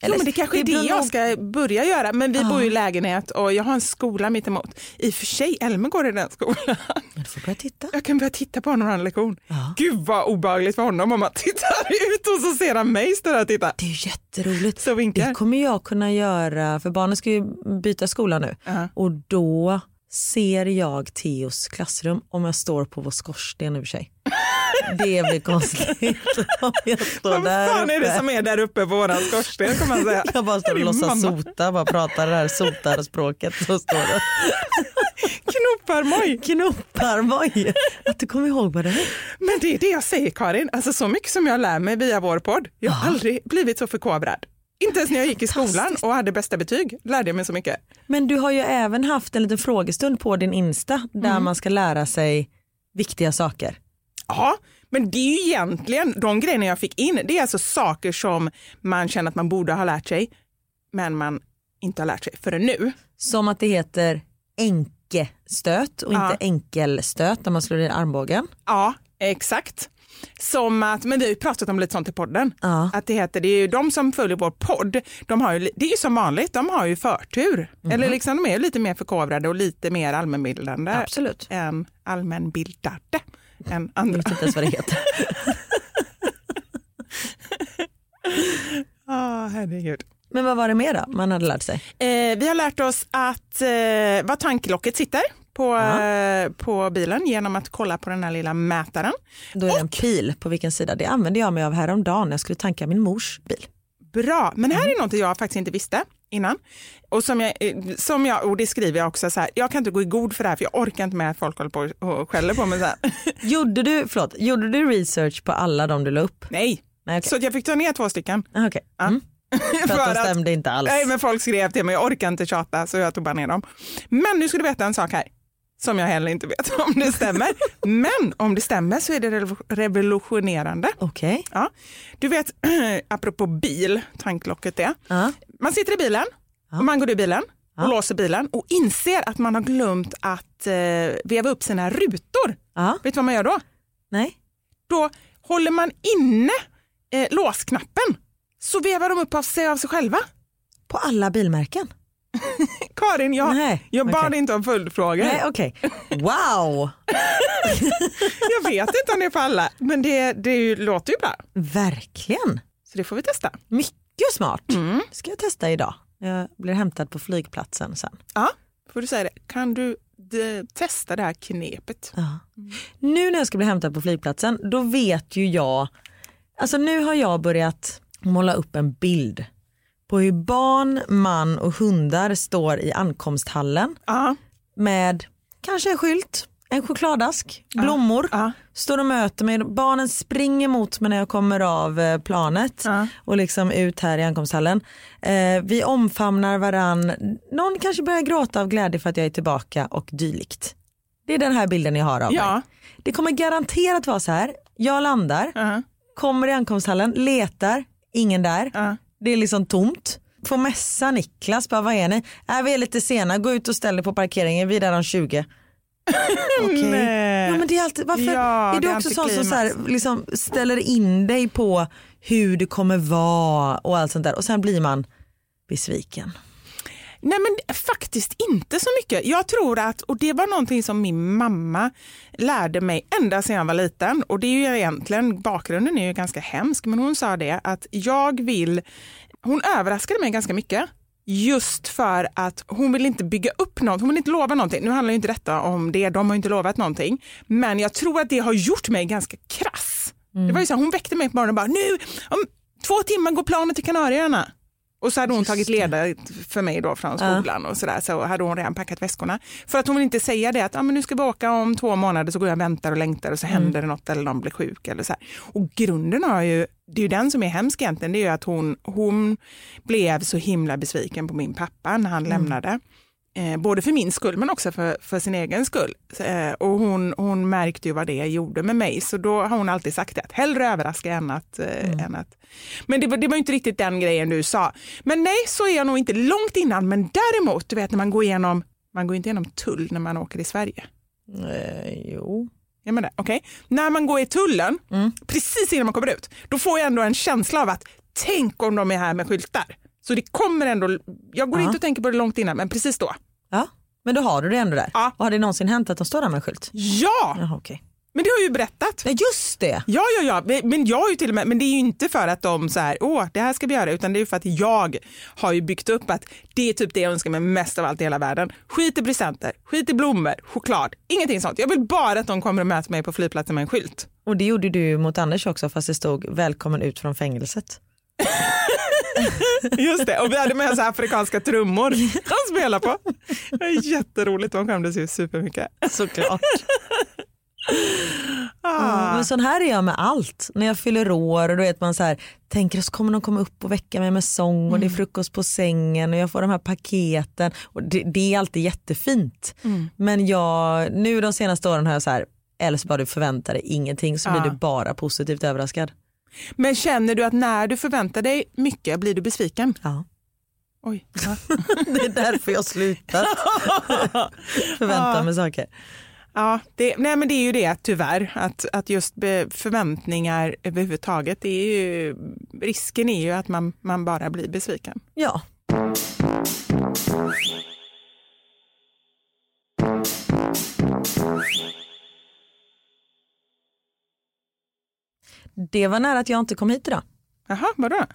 Jo, men det kanske är det jag nog- ska börja göra. Men vi Ja. bor ju i lägenhet och jag har en skola mitt emot. I och för sig, Elmer går i den skolan. Ja, du får börja titta. Jag kan börja titta på honom en lektion. Ja. Gud vad obehagligt för honom om man tittar ut och så ser han mig stå där och titta. Det är ju jätteroligt. Så vinkar. Det kommer jag kunna göra, för barnen ska ju byta skola nu. Ja. Och då ser jag Theos klassrum om jag står på vår skorsten i och för sig. Det blir konstigt om jag står Vad där fan är det som är där uppe på våran skorsten kan man säga. Jag bara står och låtsas sota, bara pratar det här sotarspråket. Så står det. Knopparmoj. Att du kommer ihåg vad det är. Men det är det jag säger Karin, alltså så mycket som jag lär mig via vår podd. Jag har aldrig blivit så förkovrad. Inte ens när jag gick i skolan och hade bästa betyg lärde jag mig så mycket. Men du har ju även haft en liten frågestund på din Insta där Mm. man ska lära sig viktiga saker. Ja, men det är ju egentligen de grejerna jag fick in. Det är alltså saker som man känner att man borde ha lärt sig, men man inte har lärt sig förrän nu. Som att det heter enkestöt och Ja. inte enkelstöt när man slår i armbågen. Ja, exakt. Som att, men vi har ju pratat om lite sånt i podden. Ja. Att det heter, det är ju de som följer vår podd, de har ju, det är ju som vanligt, de har ju förtur. Mhm. Eller liksom de är lite mer förkovrade och lite mer allmänbildande Absolut. än allmänbildade än Jag andra. vet inte ens vad det heter. Ja, herregud. Men vad var det mer då man hade lärt sig? Eh, vi har lärt oss att eh, var tanklocket sitter på, eh, på bilen genom att kolla på den här lilla mätaren. Då är det en pil på vilken sida. Det använde jag mig av häromdagen när jag skulle tanka min mors bil. Bra, men här är något jag faktiskt inte visste innan. Och, som jag, eh, som jag, och det skriver jag också så här, jag kan inte gå i god för det här för jag orkar inte med att folk håller på och skäller på mig så här. Gjorde du, förlåt, gjorde du research på alla de du la upp? Nej, Nej, okej. så att jag fick ta ner två stycken. Ah, okej. Mm. För att de stämde inte alls. Nej, men folk skrev till mig, jag orkar inte tjata så jag tog bara ner dem. Men nu ska du veta en sak här som jag heller inte vet om det stämmer. men om det stämmer så är det revo- revolutionerande. Okej. Ja. Du vet, apropå bil, tanklocket det. Ja. Man sitter i bilen och man går ur bilen och låser bilen och inser att man har glömt att eh, veva upp sina rutor. Vet du vad man gör då? Nej. Då håller man inne eh, låsknappen så vevar de upp av sig av sig själva. På alla bilmärken? Karin, jag, Nej, jag bad okej. inte om följdfrågor. Nej, okej. Wow! Jag vet inte om det är på alla, men det, det låter ju bra. Verkligen. Så det får vi testa. Mycket smart. Mm. Ska jag testa idag. Jag blir hämtad på flygplatsen sen. Ja, får du säga det. Kan du de, testa det här knepet? Ja. Nu när jag ska bli hämtad på flygplatsen, då vet ju jag, alltså nu har jag börjat måla upp en bild på hur barn, man och hundar står i ankomsthallen Ja, med kanske en skylt, en chokladask, blommor. ja. Står och möter mig, barnen springer mot mig när jag kommer av eh, planet och liksom ut här i ankomsthallen. Eh, vi omfamnar varann, någon kanske börjar gråta av glädje för att jag är tillbaka och dylikt. Det är den här bilden jag har av Ja. mig. Det kommer garanterat vara så här, jag landar, kommer i ankomsthallen, letar, ingen där. Det är liksom tomt. Får mässa Niklas, bara, vad är ni? Äh, vi är lite sena, gå ut och ställ dig på parkeringen, vi är där om 20. Okej. Nej. Ja, men det är alltid, varför Ja, är du också sån som så här, liksom ställer in dig på hur det kommer vara och allt sånt där och sen blir man besviken. Nej men faktiskt inte så mycket. Jag tror att, och det var någonting som min mamma lärde mig ända sedan jag var liten och det är ju egentligen, bakgrunden är ju ganska hemsk, men hon sa det att jag vill, hon överraskade mig ganska mycket. Just för att hon vill inte bygga upp något, hon vill inte lova någonting. Nu handlar ju inte detta om det, de har inte lovat någonting. Men jag tror att det har gjort mig ganska krass. Det var ju så här, hon väckte mig på morgonen och bara nu, om två timmar går planet till Kanarieöarna. Och så hade hon tagit ledigt för mig då från skolan och sådär. Så hade hon redan packat väskorna. För att hon vill inte säga det att ah, men nu ska vi åka om två månader så går jag och väntar och längtar och så händer det något eller någon blir sjuk eller så här. Och grunden har ju, det är ju den som är hemsk egentligen, det är ju att hon, hon blev så himla besviken på min pappa när han lämnade. Eh, både för min skull men också för, för sin egen skull. Eh, och hon, hon märkte ju vad det gjorde med mig så då har hon alltid sagt det, att hellre överraska än att... Eh, än att men det var, det var inte riktigt den grejen du sa. Men nej, så är jag nog inte långt innan. Men däremot, du vet när man går igenom, man går inte igenom tull när man åker i Sverige. Jo. Ja, men det, okay. När man går i tullen, precis innan man kommer ut, då får jag ändå en känsla av att tänk om de är här med skyltar. Så det kommer ändå, jag går Ja. inte och tänker på det långt innan, men precis då. Ja. Men då har du det ändå där. Ja. Och har det någonsin hänt att de står där med en skylt? Ja, Jaha, okej. men det har jag ju berättat. Nej just det. Ja, ja, ja, Men- jag ju till och med, men det är ju inte för att de så här, åh, det här ska vi göra, utan det är ju för att jag har ju byggt upp att det är typ det jag önskar mig mest av allt i hela världen. Skit i presenter, skit i blommor, choklad, ingenting sånt. Jag vill bara att de kommer och möter mig på flygplatsen med en skylt. Och det gjorde du mot Anders också fast det stod välkommen ut från fängelset. Just det, och vi hade med så här afrikanska trummor att spela på. Det var jätteroligt, de skämdes ju supermycket. Såklart. Ah. Men sån här är jag med allt. När jag fyller år och då vet man så här, tänker så kommer de komma upp och väcka mig med sång och det är frukost på sängen och jag får de här paketen. Och det, det är alltid jättefint. Men jag, nu de senaste åren har jag så här, eller så bara du förväntar dig ingenting så blir du bara positivt överraskad. Men känner du att när du förväntar dig mycket blir du besviken? Ja. Oj. Ja. Det är därför jag slutat förvänta mig saker. Ja, det, nej men det är ju det tyvärr, att, att just förväntningar överhuvudtaget, det är ju, risken är ju att man, man bara blir besviken. Ja. Det var nära att jag inte kom hit idag. Jaha, vadå?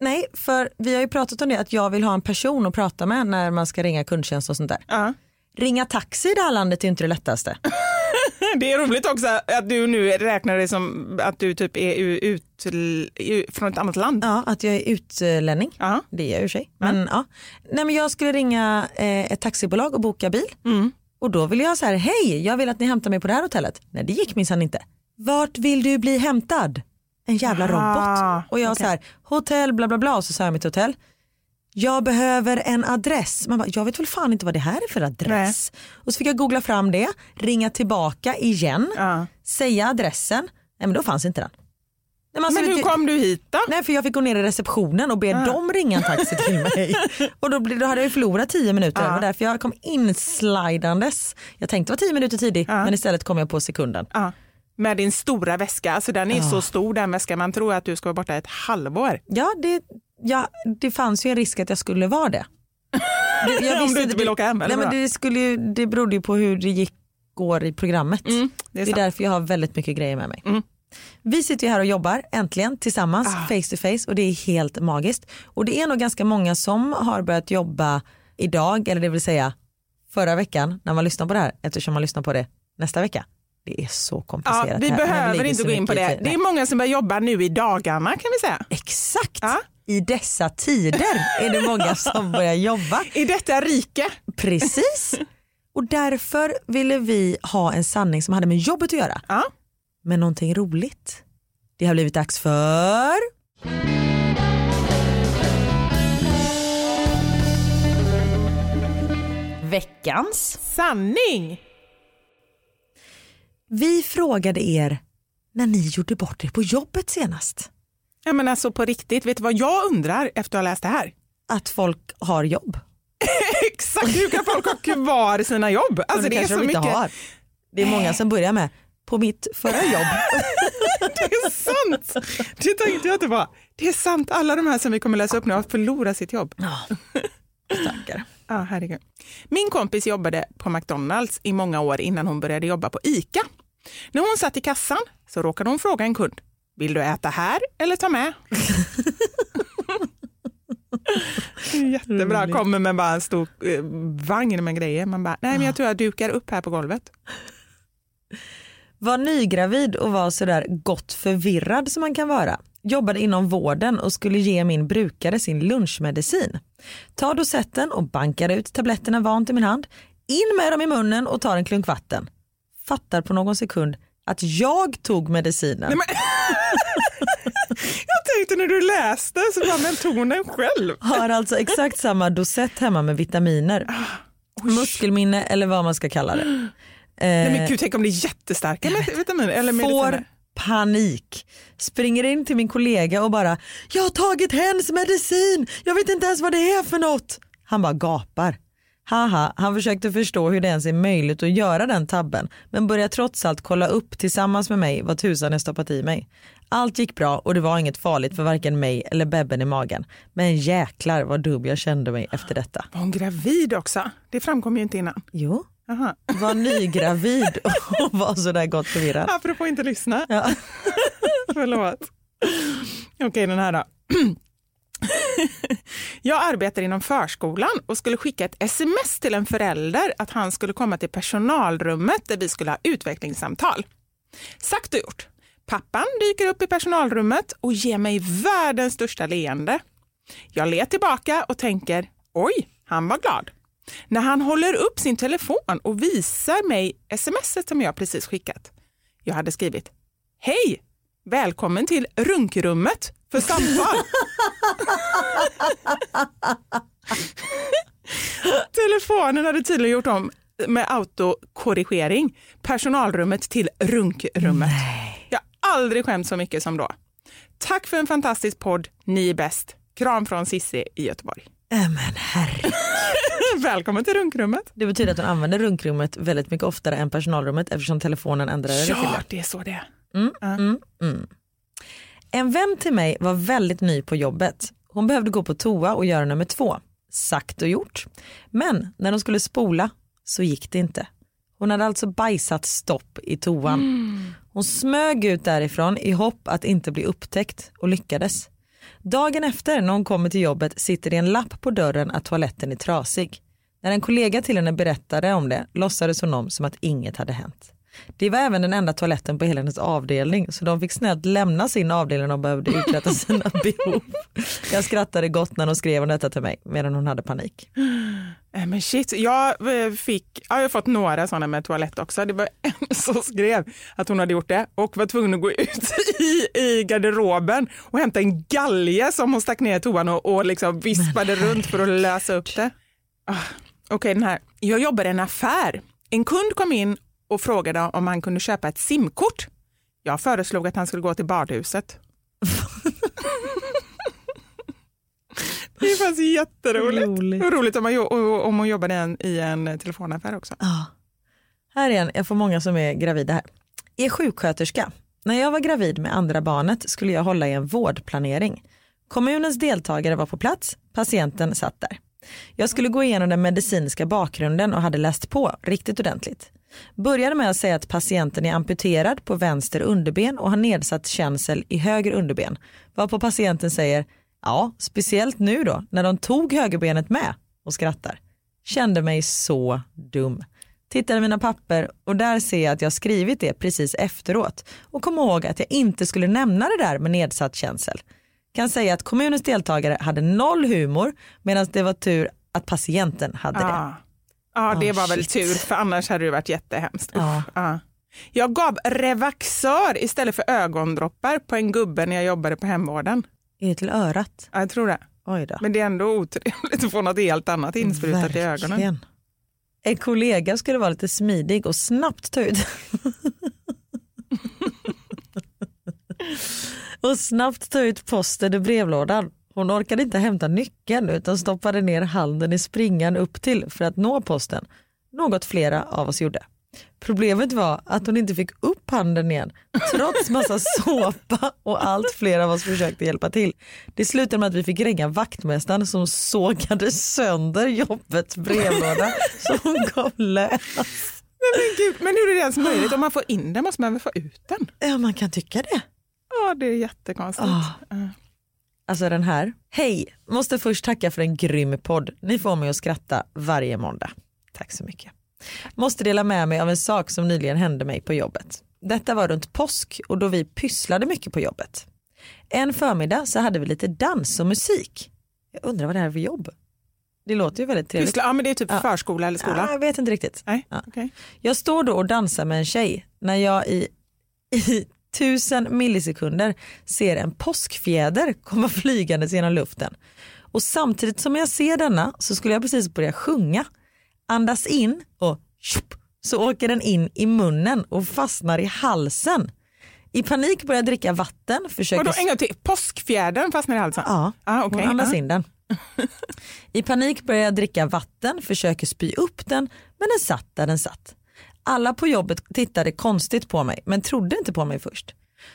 Nej, för vi har ju pratat om det att jag vill ha en person att prata med när man ska ringa kundtjänst och sånt där. Ja. Ringa taxi i det här landet är inte det lättaste. Det är roligt också att du nu räknar det som att du typ är ut, från ett annat land. Ja, att jag är utlänning. Ja. Det är jag i och för sig. Men, ja. Nej, men jag skulle ringa eh, ett taxibolag och boka bil. Mm. Och då vill jag så här, hej jag vill att ni hämtar mig på det här hotellet. Nej det gick minsann inte. Vart vill du bli hämtad? En jävla Ah, robot. Och jag okej. så här, hotell bla bla bla och så sa jag mitt hotell. Jag behöver en adress. Man bara, jag vet väl fan inte vad det här är för adress. Och så fick jag googla fram det, ringa tillbaka igen, Ja. säga adressen. Nej men då fanns inte den. Nej, men alltså, Men hur det- kom du hit då? Nej för jag fick gå ner i receptionen och be dem ringa en taxi till mig. och då, då hade jag förlorat tio minuter. Det var därför jag kom inslidandes. Jag tänkte vara tio minuter tidig men istället kom jag på sekunden. Ja. Med din stora väska, alltså den är så stor den väskan, man tror att du ska vara borta ett halvår. Ja det, ja, det fanns ju en risk att jag skulle vara det. det jag Om du inte vill åka hem, eller Nej, men det, skulle ju, det berodde ju på hur det gick går i programmet. Mm, det det, är är sant. därför jag har väldigt mycket grejer med mig. Mm. Vi sitter ju här och jobbar äntligen tillsammans Ah. face to face och det är helt magiskt. Och det är nog ganska många som har börjat jobba idag eller det vill säga förra veckan när man lyssnar på det här eftersom man lyssnar på det nästa vecka. Det är så komplicerat. Ja, vi här, behöver inte gå in på det. Det är många som börjar jobba nu i dagarna kan vi säga. Exakt, Ja. i dessa tider är det många som börjar jobba. I detta rike. Precis. Och därför ville vi ha en sanning som hade med jobbet att göra. Ja. Men någonting roligt. Det har blivit dags för... Veckans. Sanning! Vi frågade er när ni gjorde bort er på jobbet senast. Ja, men alltså på riktigt, vet du vad jag undrar efter att ha läst det här? Att folk har jobb. Exakt, hur kan folk ha kvar sina jobb? Alltså, Men det är så de mycket. har. Det är många som börjar med på mitt förra jobb. Det är sant. Det tänkte jag inte på. Det är sant, alla de här som vi kommer läsa upp nu har förlorat sitt jobb. Stackare. Ja, herregud. Min kompis jobbade på McDonalds i många år innan hon började jobba på ICA. När hon satt i kassan så råkade hon fråga en kund, vill du äta här eller ta med? Jättebra, kommer med bara en stor eh, vagn med grejer. Man bara, nej men jag tror jag dukar upp här på golvet. Var nygravid och var sådär gott förvirrad som man kan vara. Jobbade inom vården och skulle ge min brukare sin lunchmedicin. Tar dosetten och bankar ut tabletterna vant i min hand. In med dem i munnen och tar en klunk vatten. Fattar på någon sekund att jag tog medicinen. Nej, men... jag tänkte när du läste så bara, men tonen själv. Har alltså exakt samma dosett hemma med vitaminer. Muskelminne eller vad man ska kalla det. Nej, Eh, men gud, tänk om det är jättestarka vitaminer. Eller får mediciner. Panik. Springer in till min kollega och bara “jag har tagit hens medicin, jag vet inte ens vad det är för något”. Han bara gapar. Haha, han försökte förstå hur det ens är möjligt att göra den tabben men började trots allt kolla upp tillsammans med mig vad tusan jag stoppat i mig. Allt gick bra och det var inget farligt för varken mig eller bebben i magen. Men jäklar vad dum jag kände mig efter detta. Var hon gravid också? Det framkom ju inte innan. Jo, Aha. var nygravid och var sådär gott förvirrad. Apropå inte lyssna. Ja. Förlåt. Okej, den här då. Jag arbetar inom förskolan och skulle skicka ett sms till en förälder att han skulle komma till personalrummet där vi skulle ha utvecklingssamtal. Sagt och gjort. Pappan dyker upp i personalrummet och ger mig världens största leende. Jag ler tillbaka och tänker, oj, han var glad. När han håller upp sin telefon och visar mig smset som jag precis skickat. Jag hade skrivit, hej, välkommen till runkrummet för samtal. Telefonen hade tydligen gjort om med autokorrigering personalrummet till runkrummet. Jag har aldrig skämt så mycket som då. Tack för en fantastisk podd, ni är bäst. Kram från Sissi i Göteborg. Äh, men herre. Välkommen till runkrummet. Det betyder att hon använder runkrummet väldigt mycket oftare än personalrummet eftersom telefonen ändrade det Ja, det. det är så det är. Mm, mm. En vän till mig var väldigt ny på jobbet. Hon behövde gå på toa och göra nummer två. Sagt och gjort. Men när de skulle spola så gick det inte. Hon hade alltså bajsat stopp i toan. Hon smög ut därifrån i hopp att inte bli upptäckt och lyckades. Dagen efter när hon kommer till jobbet sitter det en lapp på dörren att toaletten är trasig. När en kollega till henne berättade om det låtsades hon om som att inget hade hänt. Det var även den enda toaletten på hela hennes avdelning så de fick snällt lämna sin avdelning de behövde uträtta sina behov. Jag skrattade gott när de skrev om detta till mig medan hon hade panik. Men shit, jag eh, fick, ja, jag har fått några sådana med toalett också. Det var en som skrev att hon hade gjort det och var tvungen att gå ut i, i garderoben och hämta en galge som hon stack ner i toan och, och liksom vispade runt för att lösa upp det. Ah, Okej, den här. Jag jobbar i en affär. En kund kom in och frågade om han kunde köpa ett simkort. Jag föreslog att han skulle gå till badhuset. Det är faktiskt jätteroligt. Roligt. Och roligt om man, om man jobbar i en, i en telefonaffär också. Ja. Här är en, jag får många som är gravida här. Är sjuksköterska. När jag var gravid med andra barnet skulle jag hålla i en vårdplanering. Kommunens deltagare var på plats, patienten satt där. Jag skulle gå igenom den medicinska bakgrunden och hade läst på riktigt ordentligt. Började med att säga att patienten är amputerad på vänster underben och har nedsatt känsel i höger underben. Varpå patienten säger ja, speciellt nu då när de tog högerbenet med och skrattar. Kände mig så dum. Tittar i mina papper och där ser jag att jag skrivit det precis efteråt och kom ihåg att jag inte skulle nämna det där med nedsatt känsel. Kan säga att kommunens deltagare hade noll humor medan det var tur att patienten hade det. Ja, det Ah, var väl shit. tur för annars hade det varit jättehemskt. Ja. ja. Jag gav Revaxör istället för ögondroppar på en gubbe när jag jobbade på hemvården. Är det till örat? Ja, jag tror det. Oj då. Men det är ändå otrevligt att få något helt annat insprutat i ögonen. Verkligen. En kollega skulle vara lite smidig och snabbt ta ut. och snabbt ta ut posten ur brevlådan. Hon orkade inte hämta nyckeln utan stoppade ner handen i springan upp till för att nå posten. Något flera av oss gjorde. Problemet var att hon inte fick upp handen igen trots massa såpa och allt fler av oss försökte hjälpa till. Det slutade med att vi fick ringa vaktmästaren som sågade sönder jobbets brevlåda så hon gav lös. Men, gud, men hur är det ens möjligt? Om man får in den måste man väl få ut den? Ja man kan tycka det. Ja det är jättekonstigt. Ah. Alltså den här. Hej, måste först tacka för en grym podd. Ni får mig att skratta varje måndag. Tack så mycket. Måste dela med mig av en sak som nyligen hände mig på jobbet. Detta var runt påsk och då vi pysslade mycket på jobbet. En förmiddag så hade vi lite dans och musik. Jag undrar vad det här är för jobb? Det låter ju väldigt trevligt. Pyssla, ja men det är typ Ja. förskola eller skola? Ja, jag vet inte riktigt. Nej, Ja. okej. Jag står då och dansar med en tjej när jag i, i tusen millisekunder ser en påskfjäder komma flygandes genom luften. Och samtidigt som jag ser denna så skulle jag precis börja sjunga. Andas in och tjup, så åker den in i munnen och fastnar i halsen. I panik börjar jag dricka vatten. Försöker... Vadå en gång till? Påskfjädern fastnar i halsen? Ja, Ah, okej. hon andas Ah. in den. I panik börjar jag dricka vatten, försöker spy upp den, men den satt där den satt. Alla på jobbet tittade konstigt på mig, men trodde inte på mig först.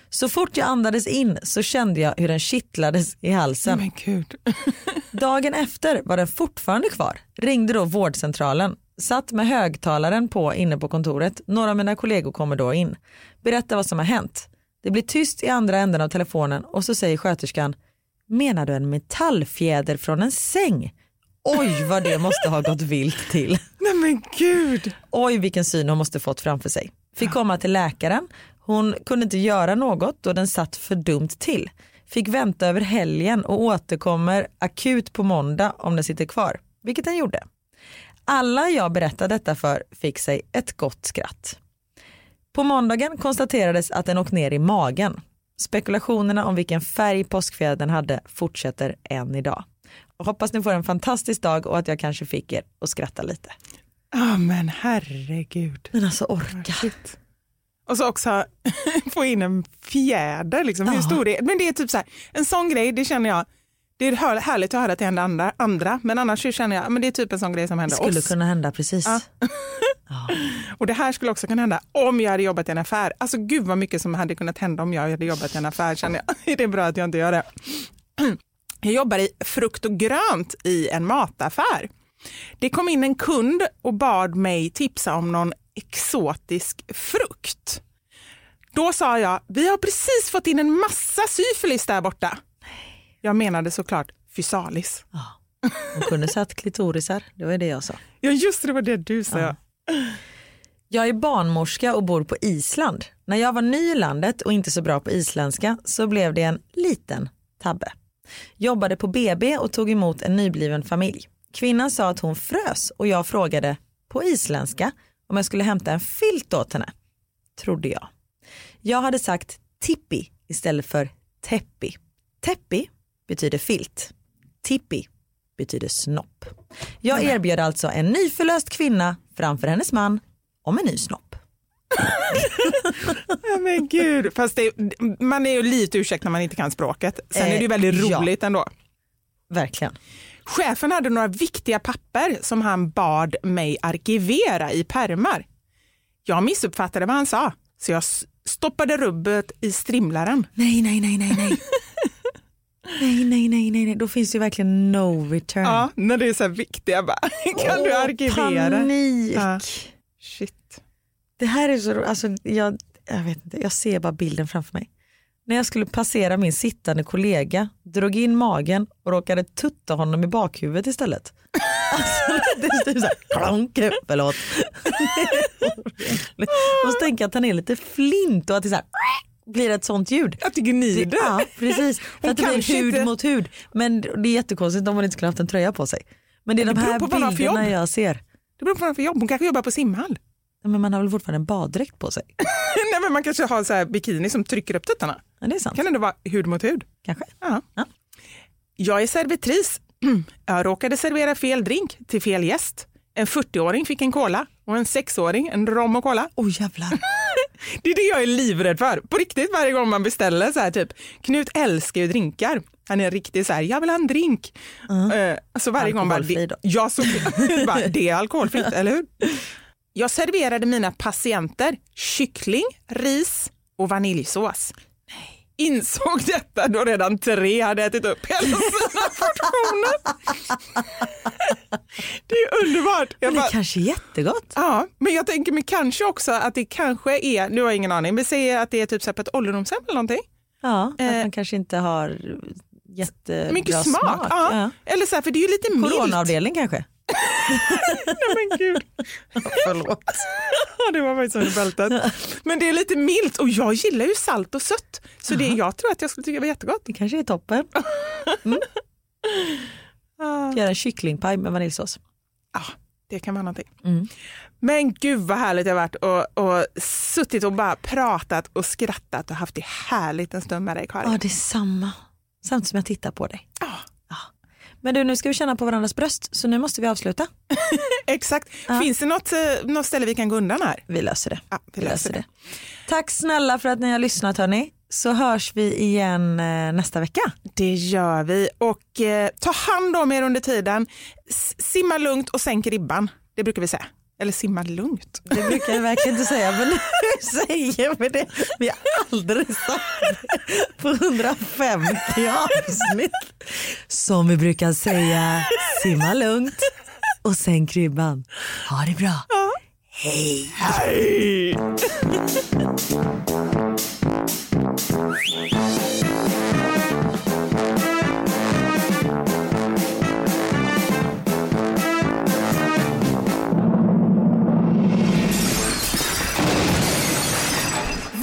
Så fort jag andades in så kände jag hur den kittlades i halsen. Men gud. Dagen efter var den fortfarande kvar. Ringde då vårdcentralen. Satt med högtalaren på inne på kontoret. Några av mina kollegor kommer då in. Berättar vad som har hänt. Det blir tyst i andra änden av telefonen och så säger sköterskan Menar du en metallfjäder från en säng? Oj vad det måste ha gått vilt till. Nej men gud. Oj vilken syn hon måste fått framför sig. Fick komma till läkaren. Hon kunde inte göra något då den satt för dumt till. Fick vänta över helgen och återkommer akut på måndag om den sitter kvar. Vilket den gjorde. Alla jag berättade detta för fick sig ett gott skratt. På måndagen konstaterades att den åkt ner i magen. Spekulationerna om vilken färg påskfjädern hade fortsätter än idag. Och hoppas ni får en fantastisk dag och att jag kanske fick er att skratta lite. Ja men herregud. Men alltså orka. Shit. Och så också få in en fjäder. Liksom. Hur stor är Men det är typ så här, en sån grej, det känner jag, det är härligt att höra att det händer andra, andra men annars känner jag men det är typ en sån grej som Det händer skulle oss. kunna hända precis. Ja. Och det här skulle också kunna hända om jag hade jobbat i en affär. Alltså gud vad mycket som hade kunnat hända om jag hade jobbat i en affär känner jag. Det är bra att jag inte gör det. Jag jobbar i frukt och grönt i en mataffär. Det kom in en kund och bad mig tipsa om någon exotisk frukt. Då sa jag, vi har precis fått in en massa syfilis där borta. Jag menade såklart fysalis. Hon kunde satt klitorisar, det var det jag sa. Ja just det, det var det du sa. Ja. Jag är barnmorska och bor på Island. När jag var ny i landet och inte så bra på isländska så blev det en liten tabbe. Jobbade på BB och tog emot en nybliven familj. Kvinnan sa att hon frös och jag frågade på isländska om jag skulle hämta en filt åt henne. Trodde jag. Jag hade sagt tippi istället för teppi. Teppi betyder filt. Tippi betyder snopp. Jag erbjöd alltså en nyförlöst kvinna framför hennes man om en ny snopp. Ja, men gud, fast det, man är ju lite ursäkt när man inte kan språket. Sen är det ju Eh, väldigt ja. roligt ändå. Verkligen. Chefen hade några viktiga papper som han bad mig arkivera i pärmar. Jag missuppfattade vad han sa, så jag stoppade rubbet i strimlaren. Nej, nej, nej, nej, nej. nej, nej, nej, nej, nej. Då finns det ju verkligen no return. Ja, när det är så här viktiga bara, kan du Åh, arkivera? Panik. Ja. Shit. Det här är så alltså jag, jag vet inte, jag ser bara bilden framför mig. När jag skulle passera min sittande kollega, drog in magen och råkade tutta honom i bakhuvudet istället. Alltså, det är typ klonk, förlåt. och så tänker jag att han är lite flint och att det så här, blir ett sånt ljud. Ni det. Ja, precis. För att det blir hud inte- mot hud. Men det är jättekonstigt om hon inte skulle haft en tröja på sig. Men det är Det de här man bilderna jobb. jag ser. Det beror på vad han för jobb. Hon kanske jobbar på simhall. Men man har väl fortfarande en baddräkt på sig? Nej, men man kanske har så här bikini som trycker upp tuttarna. Ja, det är sant. Kan ändå vara hud mot hud? Kanske. Ja. Ja. Jag är servitris. Jag råkade servera fel drink till fel gäst. En 40-åring fick en cola och en 6-åring en rom och cola. Oj jävlar. Det är det jag är livrädd för. På riktigt varje gång man beställer så här typ, Knut älskar ju drinkar. Han är riktigt så här, jag vill ha en drink. Uh, alltså varje gång bara, det, då. ja, så, bara, det är alkoholfritt, eller hur? Jag serverade mina patienter kyckling, ris och vaniljsås. Insåg detta då redan tre hade ätit upp hela sina portioner. Det är underbart. Jag Men det bara, är kanske är jättegott. Ja, men jag tänker mig kanske också att det kanske är, nu har jag ingen aning, men säg att det är typ så här på ett ålderdomshem eller någonting. Ja, att Eh, man kanske inte har jättebra Mycket smak. smak. Ja. Ja. Eller så här, för det är ju lite milt. Coronaavdelning kanske. Nej, men gud. Förlåt. Det var faktiskt under bältet. Men det är lite milt och jag gillar ju salt och sött. Så det, jag tror att jag skulle tycka det var jättegott. Det kanske är toppen. Ah. Göra en kycklingpaj med vaniljsås. Ja, det kan vara någonting. Mm. Men gud vad härligt det har varit och, och suttit och bara pratat och skrattat och haft det härligt en stund med dig Karin. Ja, det är samma. Samtidigt som jag tittar på dig. Ja. Men du, nu ska vi känna på varandras bröst, så nu måste vi avsluta. Exakt. Ja. Finns det något, eh, något ställe vi kan gå undan här? Vi löser det. Ja, vi löser det. Tack snälla för att ni har lyssnat hörni. Så hörs vi igen eh, nästa vecka. Det gör vi och eh, ta hand om er under tiden. S- simma lugnt och sänk ribban. Det brukar vi säga. Eller simma lugnt. Det brukar jag verkligen inte säga, men nu säger vi det. Vi har aldrig sagt på 150 avsnitt. Som vi brukar säga, simma lugnt och sänk ribban. Ha det bra. Hej. Hej!